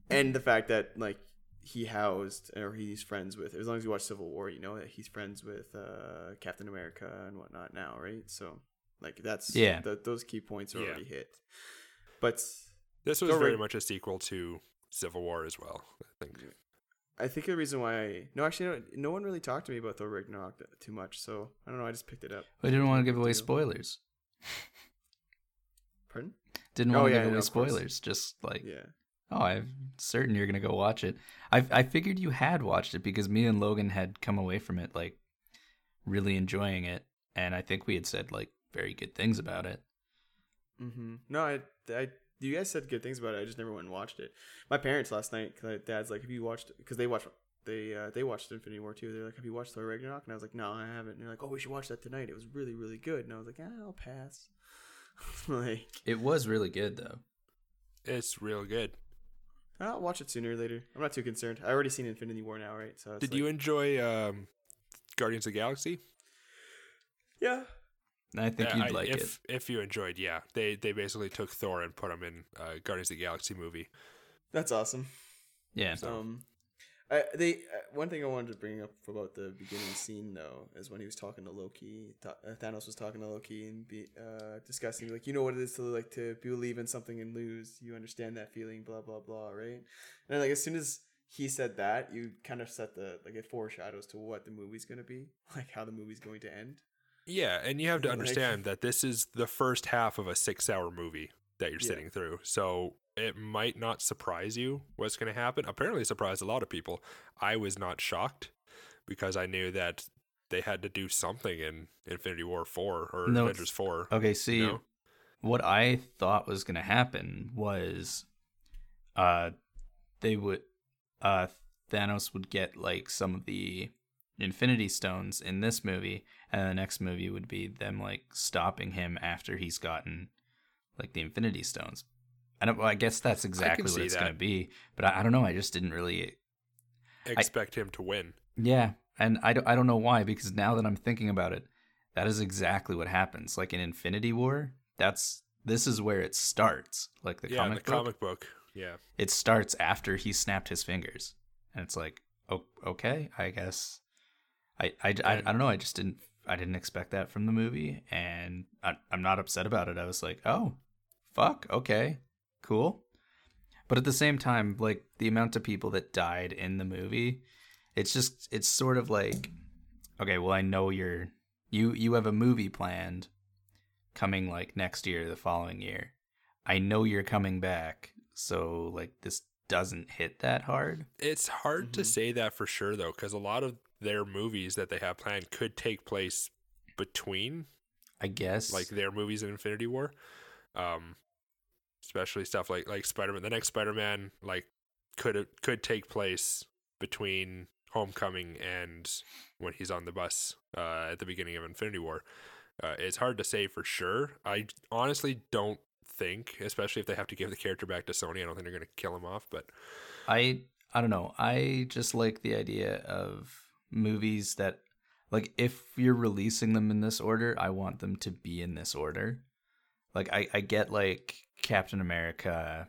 and the fact that like he housed or he's friends with as long as you watch Civil War, you know that he's friends with uh, Captain America and whatnot now, right? So like that's Yeah. th- those key points are Yeah. already hit. But this was very Rag- much a sequel to Civil War as well. I think. I think the reason why I, no actually no, no one really talked to me about Thor Ragnarok th- too much, so I don't know. I just picked it up. I didn't want to give away spoilers. Pardon? didn't Oh, want to yeah, give away of course. spoilers. Just like, Yeah. Oh, I'm certain you're gonna go watch it. I I figured you had watched it because me and Logan had come away from it like really enjoying it, and I think we had said like very good things about it. Mm-hmm. No, I, I, you guys said good things about it. I just never went and watched it. My parents last night, cause dad's like, "Have you watched?" Because they watched, they, uh, they watched Infinity War too. They're like, "Have you watched Thor Ragnarok?" And I was like, "No, I haven't." And they're like, "Oh, we should watch that tonight. It was really, really good." And I was like, ah, "I'll pass." (laughs) like, It was really good though. It's real good. I'll watch it sooner or later. I'm not too concerned. I already seen Infinity War now, right? So Did like- you enjoy um, Guardians of the Galaxy? Yeah. I think Yeah, you'd I- like it. if, If you enjoyed, yeah, they they basically took Thor and put him in uh, Guardians of the Galaxy movie. That's awesome. Yeah. Um, They uh, one thing I wanted to bring up about the beginning scene though is when he was talking to Loki. Ta- uh, Thanos was talking to Loki and be uh, discussing like you know what it is to like to believe in something and lose. You understand that feeling, blah blah blah, right? And like as soon as he said that, you kind of set the like it foreshadows to what the movie's gonna be, (laughs) like how the movie's going to end. Yeah, and you have to (laughs) Like- understand that this is the first half of a six-hour movie that you're Yeah. sitting through, so it might not surprise you what's going to happen. Apparently, it surprised a lot of people. I was not shocked because I knew that they had to do something in Infinity War four or No, Avengers four. Okay, see, you know? what I thought was going to happen was uh they would uh Thanos would get like some of the Infinity Stones in this movie and the next movie would be them like stopping him after he's gotten like the Infinity Stones. I don't well, I guess that's exactly what it's that. going to be, but I, I don't know, I just didn't really Expect him to win. yeah, and I don't, I don't know why because now that I'm thinking about it, that is exactly what happens. Like in Infinity War, that's this is where it starts. Like the yeah, comic the book, comic book. Yeah, it starts after he snapped his fingers, and it's like, oh, okay, I guess. I, I, I, I don't know. I just didn't I didn't expect that from the movie, and I, I'm not upset about it. I was like, oh, fuck, okay, cool. But at the same time, like the amount of people that died in the movie, it's just it's sort of like, okay, well, I know you're you you have a movie planned coming like next year, the following year. I know you're coming back, so like this doesn't hit that hard. it's hard to Mhm. say that for sure though, because a lot of their movies that they have planned could take place between I guess. like their movies in Infinity War. Um, especially stuff like like Spider Man. The next Spider Man like could could take place between Homecoming and when he's on the bus uh, at the beginning of Infinity War. Uh, it's hard to say for sure. I honestly don't think, especially if they have to give the character back to Sony, I don't think they're going to kill him off. But I I don't know. I just like the idea of movies that like if you're releasing them in this order, I want them to be in this order. Like I I get like Captain America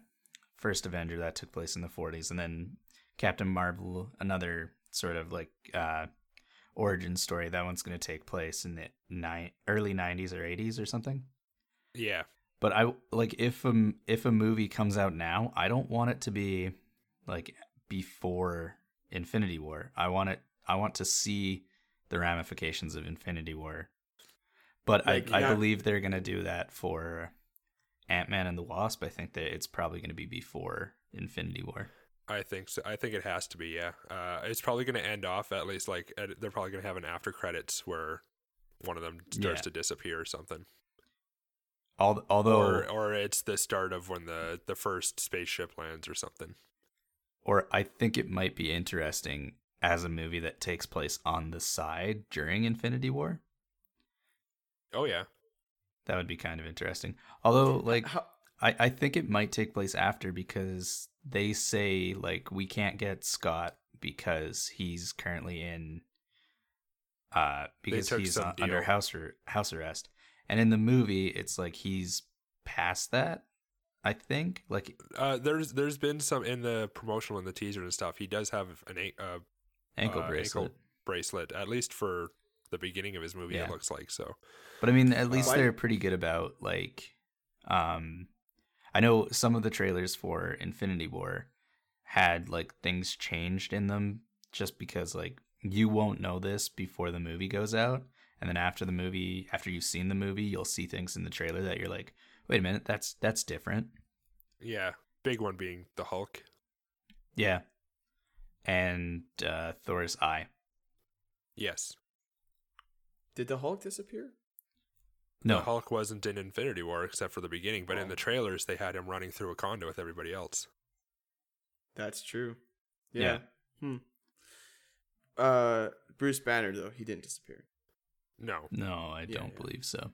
First Avenger that took place in the 40s and then Captain Marvel another sort of like uh origin story that one's going to take place in the ni- early 90s or 80s or something. yeah, But I like if a if a movie comes out now, I don't want it to be like before Infinity War. I want it. I want to see the ramifications of Infinity War. But Like, I, I believe they're gonna do that for Ant Man and the Wasp. I think that it's probably gonna be before Infinity War. I think so. I think it has to be. Yeah, uh, it's probably going to end off at least like they're probably going to have an after credits where one of them starts Yeah. to disappear or something. Although, or or it's the start of when the the first spaceship lands or something. or I think it might be interesting as a movie that takes place on the side during Infinity War. Oh yeah, That would be kind of interesting. Although, like, How, I, I think it might take place after because they say like we can't get Scott because he's currently in uh because he's uh, under house ar- house arrest. And in the movie it's like he's past that, I think. Like uh, there's there's been some in the promotional and the teaser and stuff. He does have an uh, ankle uh, bracelet. ankle bracelet at least for the beginning of his movie. Yeah. It looks like so. But I mean, at least Why- they're pretty good about like, um, I know some of the trailers for Infinity War had like things changed in them just because like you won't know this before the movie goes out, and then after the movie, after you've seen the movie, you'll see things in the trailer that you're like, Wait a minute, that's that's different. Yeah, big one being the Hulk. Yeah. And uh, Thor's eye. Yes. Did the Hulk disappear? No, The Hulk wasn't in Infinity War except for the beginning, but in Oh. the trailers they had him running through Wakanda with everybody else. That's true. Yeah. Yeah. Hmm. Uh, Bruce Banner though he didn't disappear. No, no, I Yeah, don't yeah. believe so.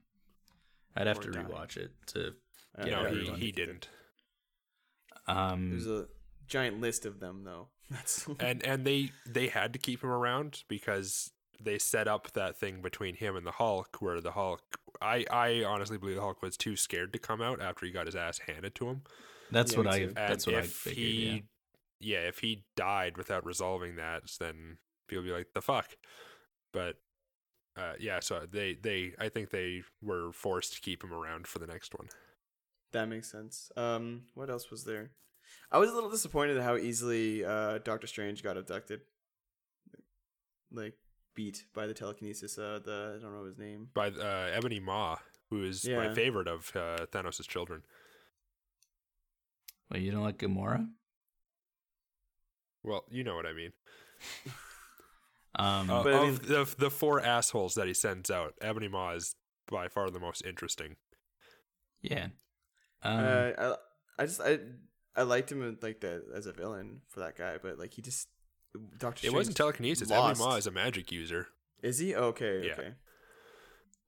I'd have Or to die. rewatch it to. I Yeah, no, he, he did. didn't. Um, There's a giant list of them though. (laughs) That's and and they they had to keep him around because they set up that thing between him and the Hulk, where the Hulk. I I honestly believe the Hulk was too scared to come out after he got his ass handed to him. that's Yeah, what I. too. And That's what I figured. he, yeah. yeah, if he died without resolving that, then people be like, the fuck. But uh, yeah, so they they I think they were forced to keep him around for the next one. that makes sense. Um, what else was there? I was a little disappointed at how easily uh Doctor Strange got abducted. Like beat by the telekinesis. Uh, the I don't know his name. By uh, Ebony Maw, who is my favorite of uh, Thanos' children. Well, you don't like Gamora? Well, you know what I mean. (laughs) Um, Uh, But I of the the four assholes that he sends out, Ebony Maw is by far the most interesting. yeah. Um, uh, I I just I I liked him like that as a villain for that guy, but like he just Doctor. It wasn't telekinesis. lost. Ebony Maw is a magic user. Is he okay? Yeah. Okay.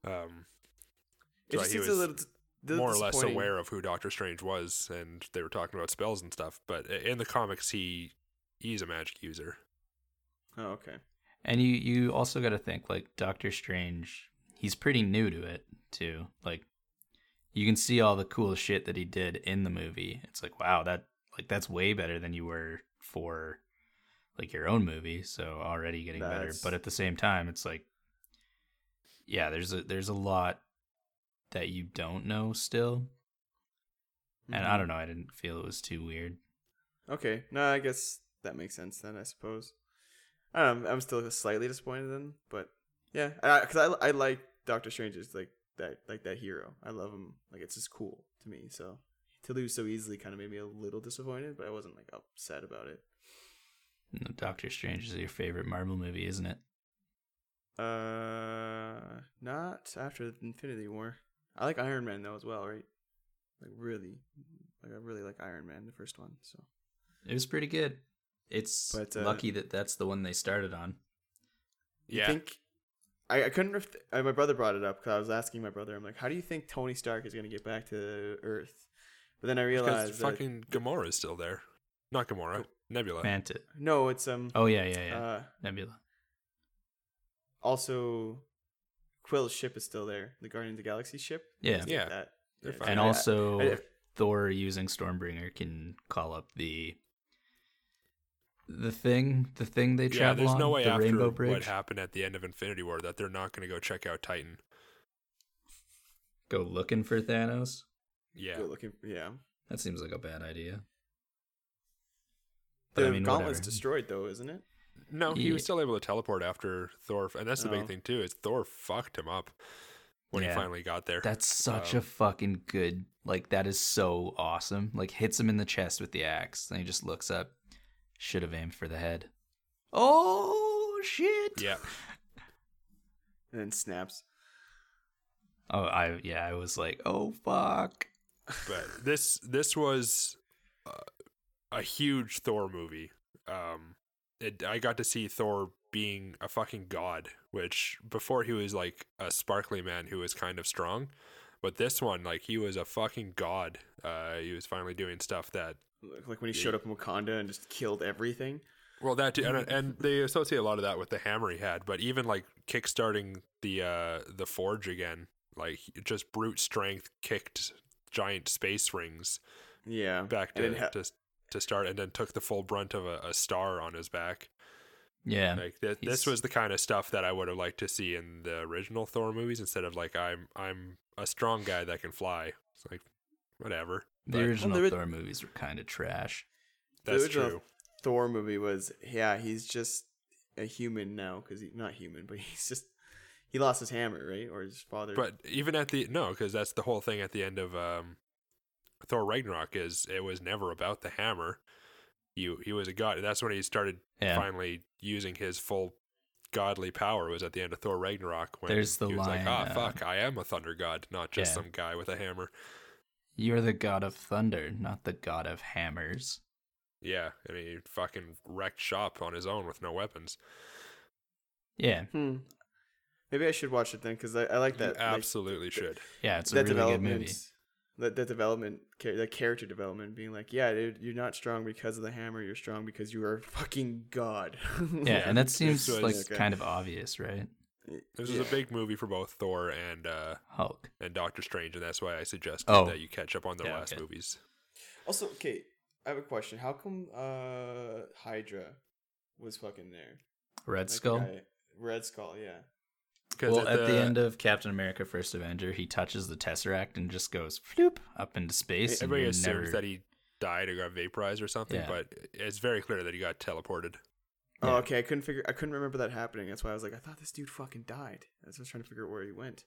Um, It just he seems a little d- little more or less aware of who Doctor Strange was, and they were talking about spells and stuff. But in the comics, he he's a magic user. Oh, okay. and you you also got to think like Doctor Strange. He's pretty new to it too. Like you can see all the cool shit that he did in the movie. It's like wow, that like that's way better than you were for like your own movie. So already getting better. But at the same time, it's like yeah, there's a there's a lot that you don't know still. And I Mhm. don't know, I didn't feel it was too weird. Okay. No, I guess that makes sense then. I suppose. Um, I'm still slightly disappointed then, but yeah, because I, I like Doctor Strange as like that like that hero. I love him. Like it's just cool to me. So to lose so easily kind of made me a little disappointed, but I wasn't like upset about it. No, Doctor Strange is your favorite Marvel movie, isn't it? Uh, not after Infinity War. I like Iron Man though as well, right? Like really, like I really like Iron Man, the first one. So It was pretty good. It's But, uh, lucky that that's the one they started on. you Yeah, think I, I couldn't. Ref- uh, my brother brought it up because I was asking my brother. I'm like, how do you think Tony Stark is gonna get back to Earth? But then I because realized that fucking Gamora is still there. Not Gamora, Nebula. Mantis. no, it's um Oh yeah, yeah, yeah. uh Nebula. also Quill's ship is still there, the Guardian of the Galaxy ship. Yeah. Like Yeah, that. they're fine. And I- I- also I- Thor using Stormbreaker can call up the the thing, the thing they yeah, travel there's on, no way the after Rainbow what happened at the end of Infinity War that they're not going to go check out Titan. Go looking for Thanos. Yeah, Go looking. Yeah. That seems like a bad idea. The I mean, gauntlet's whatever. destroyed though, isn't it? no, he was still able to teleport after Thor, and that's the Oh. big thing too. Is Thor fucked him up when he finally got there. That's such Um, a fucking good. Like that is so awesome. Like hits him in the chest with the axe, and he just looks up. Should have aimed for the head. Oh shit! yeah, (laughs) And then snaps. Oh, I yeah, I was like, oh fuck. but this this was uh, a huge Thor movie. Um, it, I got to see Thor being a fucking god, which before he was like a sparkly man who was kind of strong, but this one like he was a fucking god. Uh, he was finally doing stuff that Like when he showed up in Wakanda and just killed everything. Well, that too, and, (laughs) and they associate a lot of that with the hammer he had. But even like kickstarting the uh the forge again, like just brute strength kicked giant space rings Yeah. back to ha- to, to start, and then took the full brunt of a, a star on his back. Yeah, Like th- this was the kind of stuff that I would have liked to see in the original Thor movies instead of like I'm I'm a strong guy that can fly. It's like whatever. the But original there is- Thor movies were kind of trash. that's original- true. Thor movie was yeah, he's just a human now because he's not human, but (laughs) he's just he lost his hammer, right? Or his father. But even at the no, because that's the whole thing at the end of um, Thor Ragnarok is it was never about the hammer. You he was a god. That's when he started Yeah. finally using his full godly power. Was at the end of Thor Ragnarok when There's the he was like, line, "Ah, uh, fuck, I am a thunder god, not just yeah. some guy with a hammer." You're the god of thunder, not the god of hammers. Yeah, and he fucking wrecked shop on his own with no weapons. Yeah, hmm. Maybe I should watch it then because I, I like that. you like, absolutely should. yeah, it's a that really good development. movie. That, that development, cha- that character development, being like, yeah, dude, you're not strong because of the hammer. You're strong because you are fucking god. (laughs) Yeah, and that seems was- like Okay. kind of obvious, right? This is Yeah. a big movie for both Thor and uh, Hulk. and Doctor Strange, and that's why I suggested Oh. that you catch up on their Yeah, last okay. movies. Also, okay, I have a question. How come uh Hydra was fucking there? Red Like Skull. guy- Red Skull, yeah. 'Cause Well, at the uh, end of Captain America: First Avenger, he touches the Tesseract and just goes floop up into space. everybody you're assumes never- that he died or got vaporized or something, Yeah. but it's very clear that he got teleported. Oh, okay. I couldn't figure. I couldn't remember that happening. That's why I was like, I thought this dude fucking died. That's why I was trying to figure out where he went.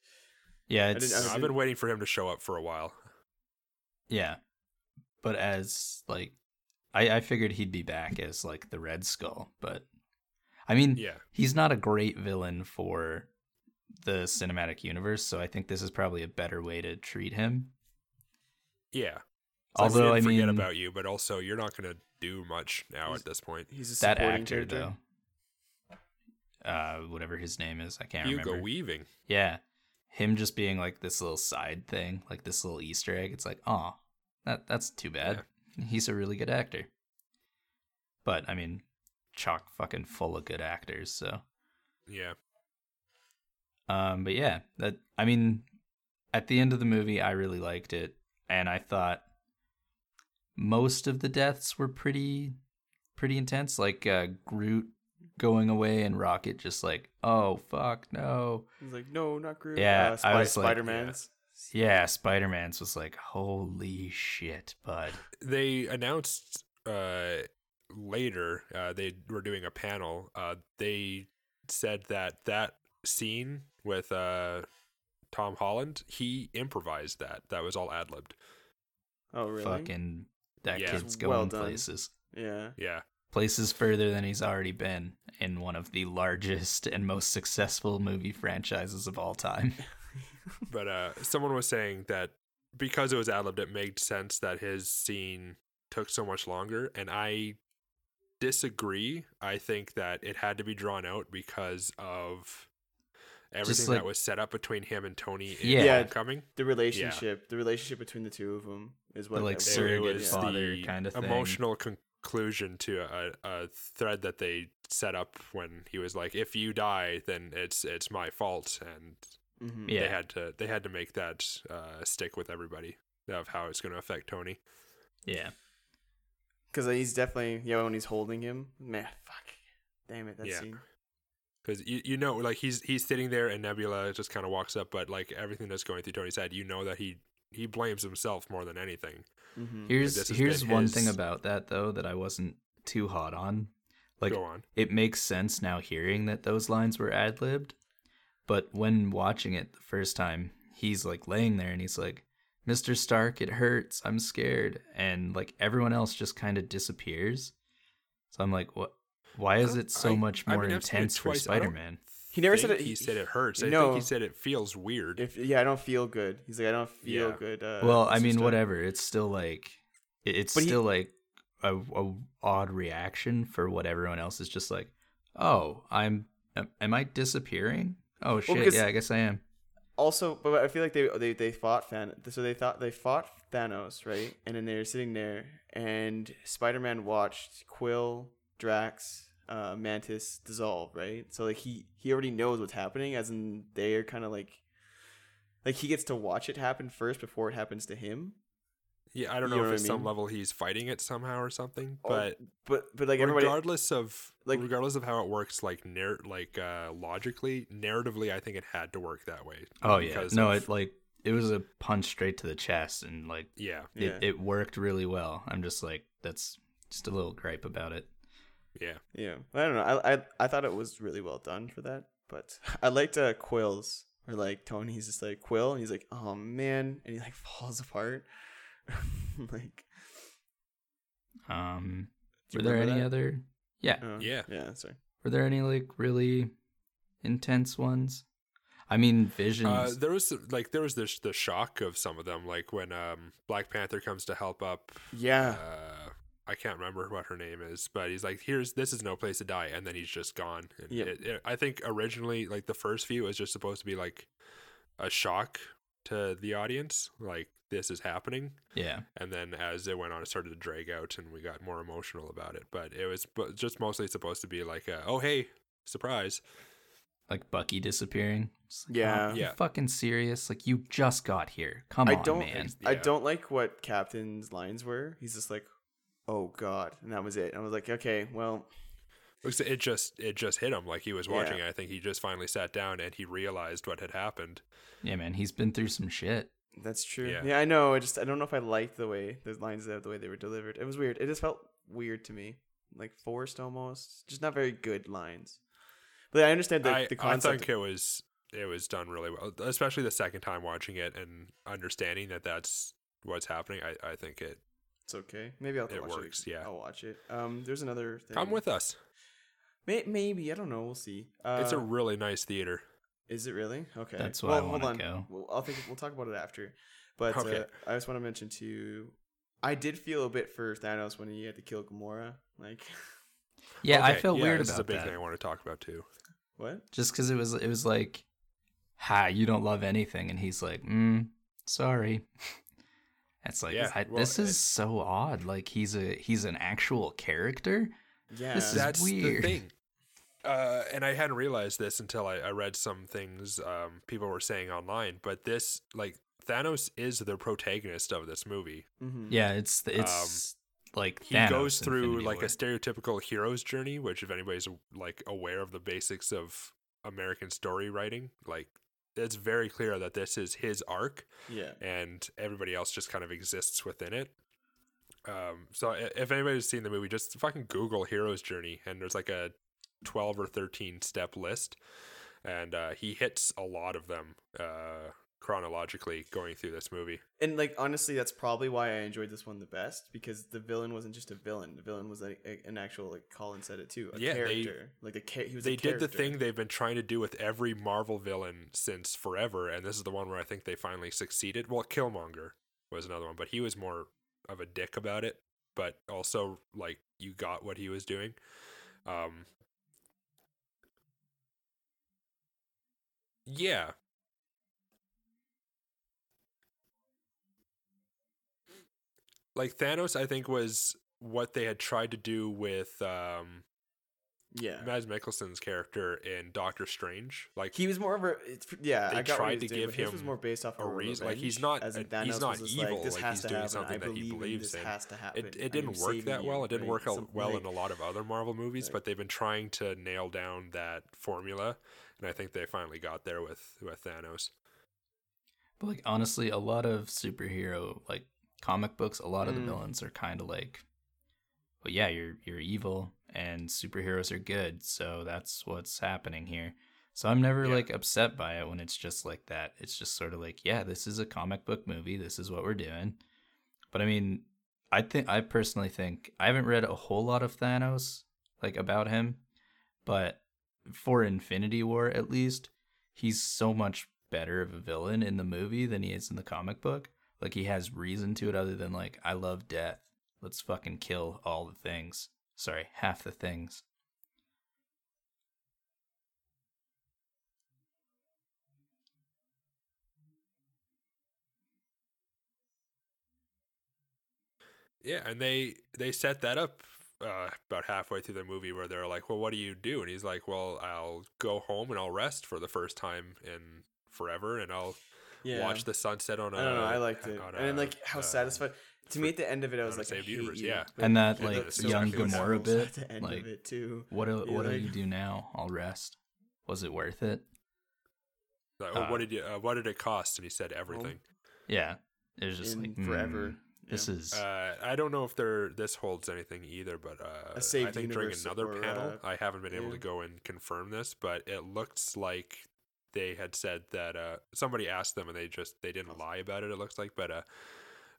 Yeah, didn't- it's I I've been waiting for him to show up for a while. yeah, but as like, I I figured he'd be back as like the Red Skull, but I mean, Yeah, he's not a great villain for the cinematic universe, so I think this is probably a better way to treat him. yeah. It's like we Although I didn't forget mean, about you, but also you're not going to do much now at this point. He's a that actor character. though, uh, whatever his name is, I can't Hugo remember. Weaving. Yeah, him just being like this little side thing, like this little Easter egg. It's like, oh, that that's too bad. He's a really good actor. But I mean, chock fucking full of good actors. So, Yeah, um, but yeah, that I mean, at the end of the movie, I really liked it, and I thought most of the deaths were pretty, pretty intense. Like uh, Groot going away and Rocket just like, oh fuck no. He's like, no, not Groot. Yeah, uh, I was like- Spider Man's. Yeah, Spider Man's was like, holy shit, bud. (laughs) they announced uh, later uh, they were doing a panel. Uh, they said that that scene with uh, Tom Holland, he improvised that. That was all ad libbed. Oh, really? Fucking that Yeah. kid's going Well places. Yeah. Yeah, Places further than he's already been in one of the largest and most successful movie franchises of all time. (laughs) but uh, someone was saying that because it was ad libbed, it made sense that his scene took so much longer, and I disagree. I think that it had to be drawn out because of everything like- that was set up between him and Tony in Yeah. Homecoming. The relationship, the relationship between the two of them is what like, everyone- surrogate was father the kinda thing. emotional conclusion to a, a thread that they set up when he was like, "If you die, then it's it's my fault," and Mhm. Yeah. they had to they had to make that uh, stick with everybody of how it's going to affect Tony. yeah. Because he's definitely yeah when he's holding him. Man, fuck. Damn it, that Yeah. scene. Because you, you know, like he's he's sitting there and Nebula just kind of walks up, but like everything that's going through Tony's head, you know that he he blames himself more than anything. Mm-hmm. Here's this has here's been one his- thing about that though that I wasn't too hot on. Like Go on. it makes sense now hearing that those lines were ad libbed, but when watching it the first time, he's like laying there and he's like, "Mr. Stark, it hurts. I'm scared," and like everyone else just kind of disappears. So I'm like, what? Why is it so I- much more I've seen it intense for twice. I don't Spider-Man? He never said it- He he- said it hurts. I no. think he said it feels weird. If yeah, I don't feel good. He's like, I don't feel Yeah. good. Uh, well, I mean, Stark. whatever. It's still like, it's But he- still like a, a odd reaction for what everyone else is just like. Oh, I'm. am- Am I disappearing? Oh shit! because- yeah, I guess I am. Also, but I feel like they they they fought Thanos. So they thought they fought Thanos, right? And then they were sitting there, and Spider Man watched Quill, Drax, uh, Mantis dissolve, right? So like he he already knows what's happening, as in they're kind of like like he gets to watch it happen first before it happens to him. yeah, I don't you know know if what at I some mean? level he's fighting it somehow or something, Or- but But but like everybody, regardless of like- regardless of how it works, like narr- like uh, logically, narratively, I think it had to work that way. Oh yeah, no, of- it like it was a punch straight to the chest, and like yeah, Yeah. it, it worked really well. I'm just like that's just a little gripe about it. Yeah. yeah, I don't know. I I I thought it was really well done for that but (laughs) I liked uh, Quill's or like Tony's just like Quill, and he's like, oh man, and he like (laughs) falls apart. (laughs) like, Um, were there any that? other? Yeah, Oh, Yeah. yeah. Sorry. were there any like really intense ones? I mean, Visions. Uh, there was like there was this the shock of some of them, like when um Black Panther comes to help up. Yeah. Uh, I can't remember what her name is, but he's like, "Here's this is no place to die," and then he's just gone. And Yep. it, it, I think originally, like the first few was just supposed to be like a shock to the audience, like this is happening, yeah, and then as it went on, it started to drag out, and we got more emotional about it. But it was just mostly supposed to be like, a, "Oh hey, surprise!" like Bucky disappearing. Like, Yeah. oh, Yeah. fucking serious? Like you just got here. Come I on, don't. man. I Yeah. don't like what Captain's lines were. He's just like, "Oh God," and that was it. And I was like, "Okay, well, It just it just hit him like he was Yeah. watching. I think he just finally sat down and he realized what had happened. Yeah, man, he's been through some shit. that's true." Yeah. Yeah, I know. I just I don't know if I liked the way those lines, the way they were delivered. It was weird. It just felt weird to me, like forced almost. Just not very good lines. But I understand the, I, the I think it was it was done really well, especially the second time watching it and understanding that that's what's happening. I, I think it. It's okay. Maybe I'll It watch works, it. yeah. I'll watch it. Um, there's another thing. Come with us. May- maybe I don't know. We'll see. Uh, it's a really nice theater. Is it really? Okay. That's why I well, hold wanna on. go. We'll, I'll think we'll talk about it after. But Okay. uh, I just want to mention too. I did feel a bit for Thanos when he had to kill Gamora. Like, (laughs) Yeah, I Okay, felt yeah, weird This is a about big that. thing I want to talk about too. what? Just because it was, it was like, "Ha, you don't love anything," and he's like, "Mm, sorry." (laughs) It's like Yeah, I, well, this it- is so odd. Like he's a he's an actual character. Yeah. This is that's weird. the thing. Uh, and I hadn't realized this until I, I read some things um, people were saying online. But this, like, Thanos is the protagonist of this movie. mm-hmm. Yeah, it's it's like Um, he Thanos goes through Infinity like War. a stereotypical hero's journey which if anybody's like aware of the basics of american story writing like it's very clear that this is his arc Yeah. and everybody else just kind of exists within it um so if anybody's seen the movie just fucking google hero's journey and there's like a 12 or 13 step list and uh he hits a lot of them uh chronologically going through this movie And like honestly, that's probably why I enjoyed this one the best because the villain wasn't just a villain. The villain was like a, an actual like Colin said it too, a Yeah, they- like a ca- he was. they a did the thing they've been trying to do with every Marvel villain since forever, and this is the one where I think they finally succeeded. Well, Killmonger was another one, but he was more of a dick about it, but also like you got what he was doing. Um, yeah. Like Thanos, I think was what they had tried to do with um, Yeah. Mads Mikkelsen's character in Doctor Strange. Like He was more of a it's, yeah. They I got tried he was to doing, give but his was more based off a reason- like, he's not- as in he's not evil, Like, this like, has he's to doing happen. something I that he believe in believes this in. has to happen. it, it didn't work saving that well. It didn't right? work Some- well like- in a lot of other Marvel movies, Right. but they've been trying to nail down that formula, and I think they finally got there with with Thanos. But like honestly, a lot of superhero like comic books, a lot of the Mm. villains are kind of like, well, yeah, you're you're evil and superheroes are good, so that's what's happening here. So I'm never Yeah. like upset by it when it's just like that. It's just sort of like, yeah, this is a comic book movie. This is what we're doing. But I mean, I think I personally think I haven't read a whole lot of Thanos like about him, but for Infinity War at least, he's so much better of a villain in the movie than he is in the comic book. Like he has reason to it other than like I love death. Let's fucking kill all the things. Sorry, half the things. Yeah, and they they set that up uh, about halfway through the movie where they're like, "Well, what do you do?" And he's like, "Well, I'll go home and I'll rest for the first time in forever, and I'll Yeah. watch the sunset on a." I don't know. I liked it, on and then like how uh, satisfied. To me, at the end of it, I was on a like, I saved hate universe, you. yeah. But And that, the- like, the young Dark Gamora bit, at the end like, of it too. What do, Yeah, what do you do now? I'll rest. Was it worth it? Like, uh, what did you? Uh, what did it cost? And he said everything. Yeah. It was just In like forever. mm, This is Uh, I don't know if there this holds anything either, but uh, I think during another or, panel, uh, I haven't been able to go and confirm this, but it looks like they had said that uh, somebody asked them and they just they didn't lie about it. It looks like, but uh,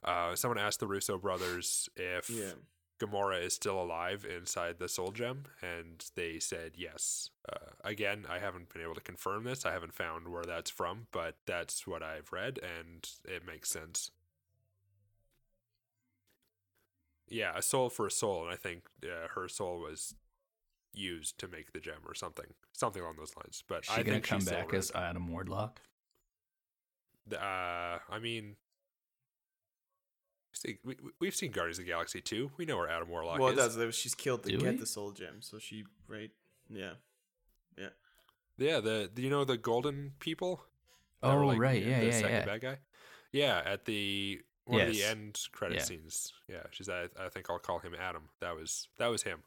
uh, someone asked the Russo brothers if Yeah. Gamora is still alive inside the Soul Gem, and they said yes. Uh, again, I haven't been able to confirm this. I haven't found where that's from, but that's what I've read, and it makes sense. Yeah, a soul for a soul, and I think uh, her soul was used to make the gem or something, something along those lines. But she I gonna think come she's back around. as Adam Warlock? Uh, I mean, see, we, we- we've seen Guardians of the Galaxy 2. We know where Adam Warlock Well, is. that's that she's killed to Do get we? the soul gem. So she right. Yeah. Yeah. Yeah, the do you know the golden people? Oh like, right, yeah, the yeah, second yeah. bad guy. Yeah, at the one of the end credit Yeah. scenes. Yeah, she's. I, I think I'll call him Adam. That was that was him.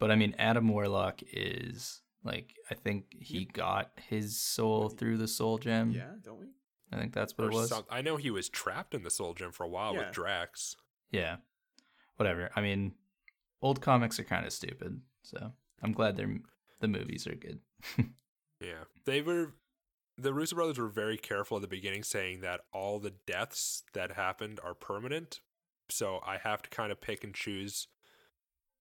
But I mean, Adam Warlock is like I think he got his soul through the soul gem. Yeah. Don't we? I think that's what Or it was. some- I know he was trapped in the Soul Gem for a while Yeah. with Drax. Yeah, whatever. I mean, old comics are kind of stupid, so I'm glad they're the movies are good. (laughs) Yeah, they were. The Russo brothers were very careful at the beginning, saying that all the deaths that happened are permanent. So I have to kind of pick and choose.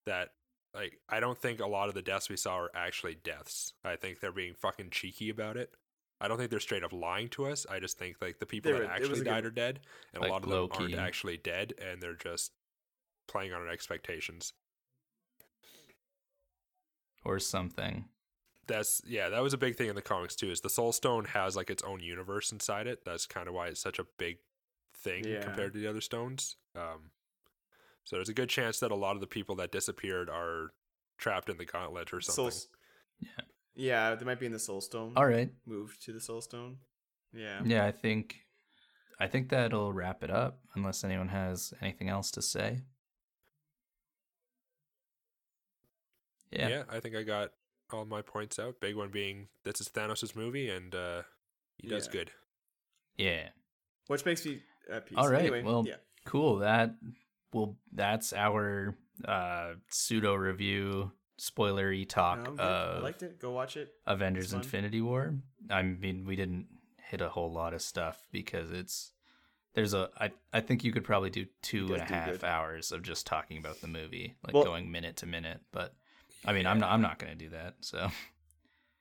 That like I don't think a lot of the deaths we saw are actually deaths. I think they're being fucking cheeky about it. I don't think they're straight up lying to us. I just think like the people They that were- it was actually a good- died are dead, and Like a lot of them aren't low-key. actually dead, and they're just playing on our expectations. or something. that's yeah that was a big thing in the comics too is the soul stone has like its own universe inside it that's kind of why it's such a big thing Yeah. compared to the other stones um so there's a good chance that a lot of the people that disappeared are trapped in the gauntlet or something Soul. Yeah. Yeah, they might be in the soul stone. All right. Moved to the soul stone. Yeah. Yeah, I think I think that'll wrap it up unless anyone has anything else to say. yeah. Yeah. i think i got all my points out big one being this is thanos' movie and uh he does Yeah. good Yeah. Which makes me at peace. All right, Anyway, well, yeah. Cool. That well that's our uh pseudo review spoilery talk No, I'm. I liked it. Go watch it. Avengers Infinity War. I mean, we didn't hit a whole lot of stuff because it's there's a I I think you could probably do two and a half good. hours of just talking about the movie, like Well- going minute to minute. But I mean, I'm not I'm not gonna do that. So,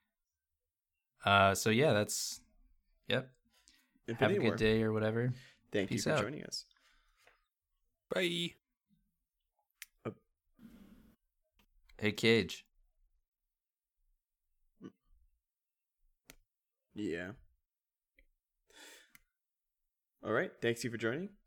(laughs) uh, so yeah, that's yep. Have a good War. day or whatever. Thank Peace you for out. joining us. Bye Hey, Cage. Yeah. All right. Thanks you for joining.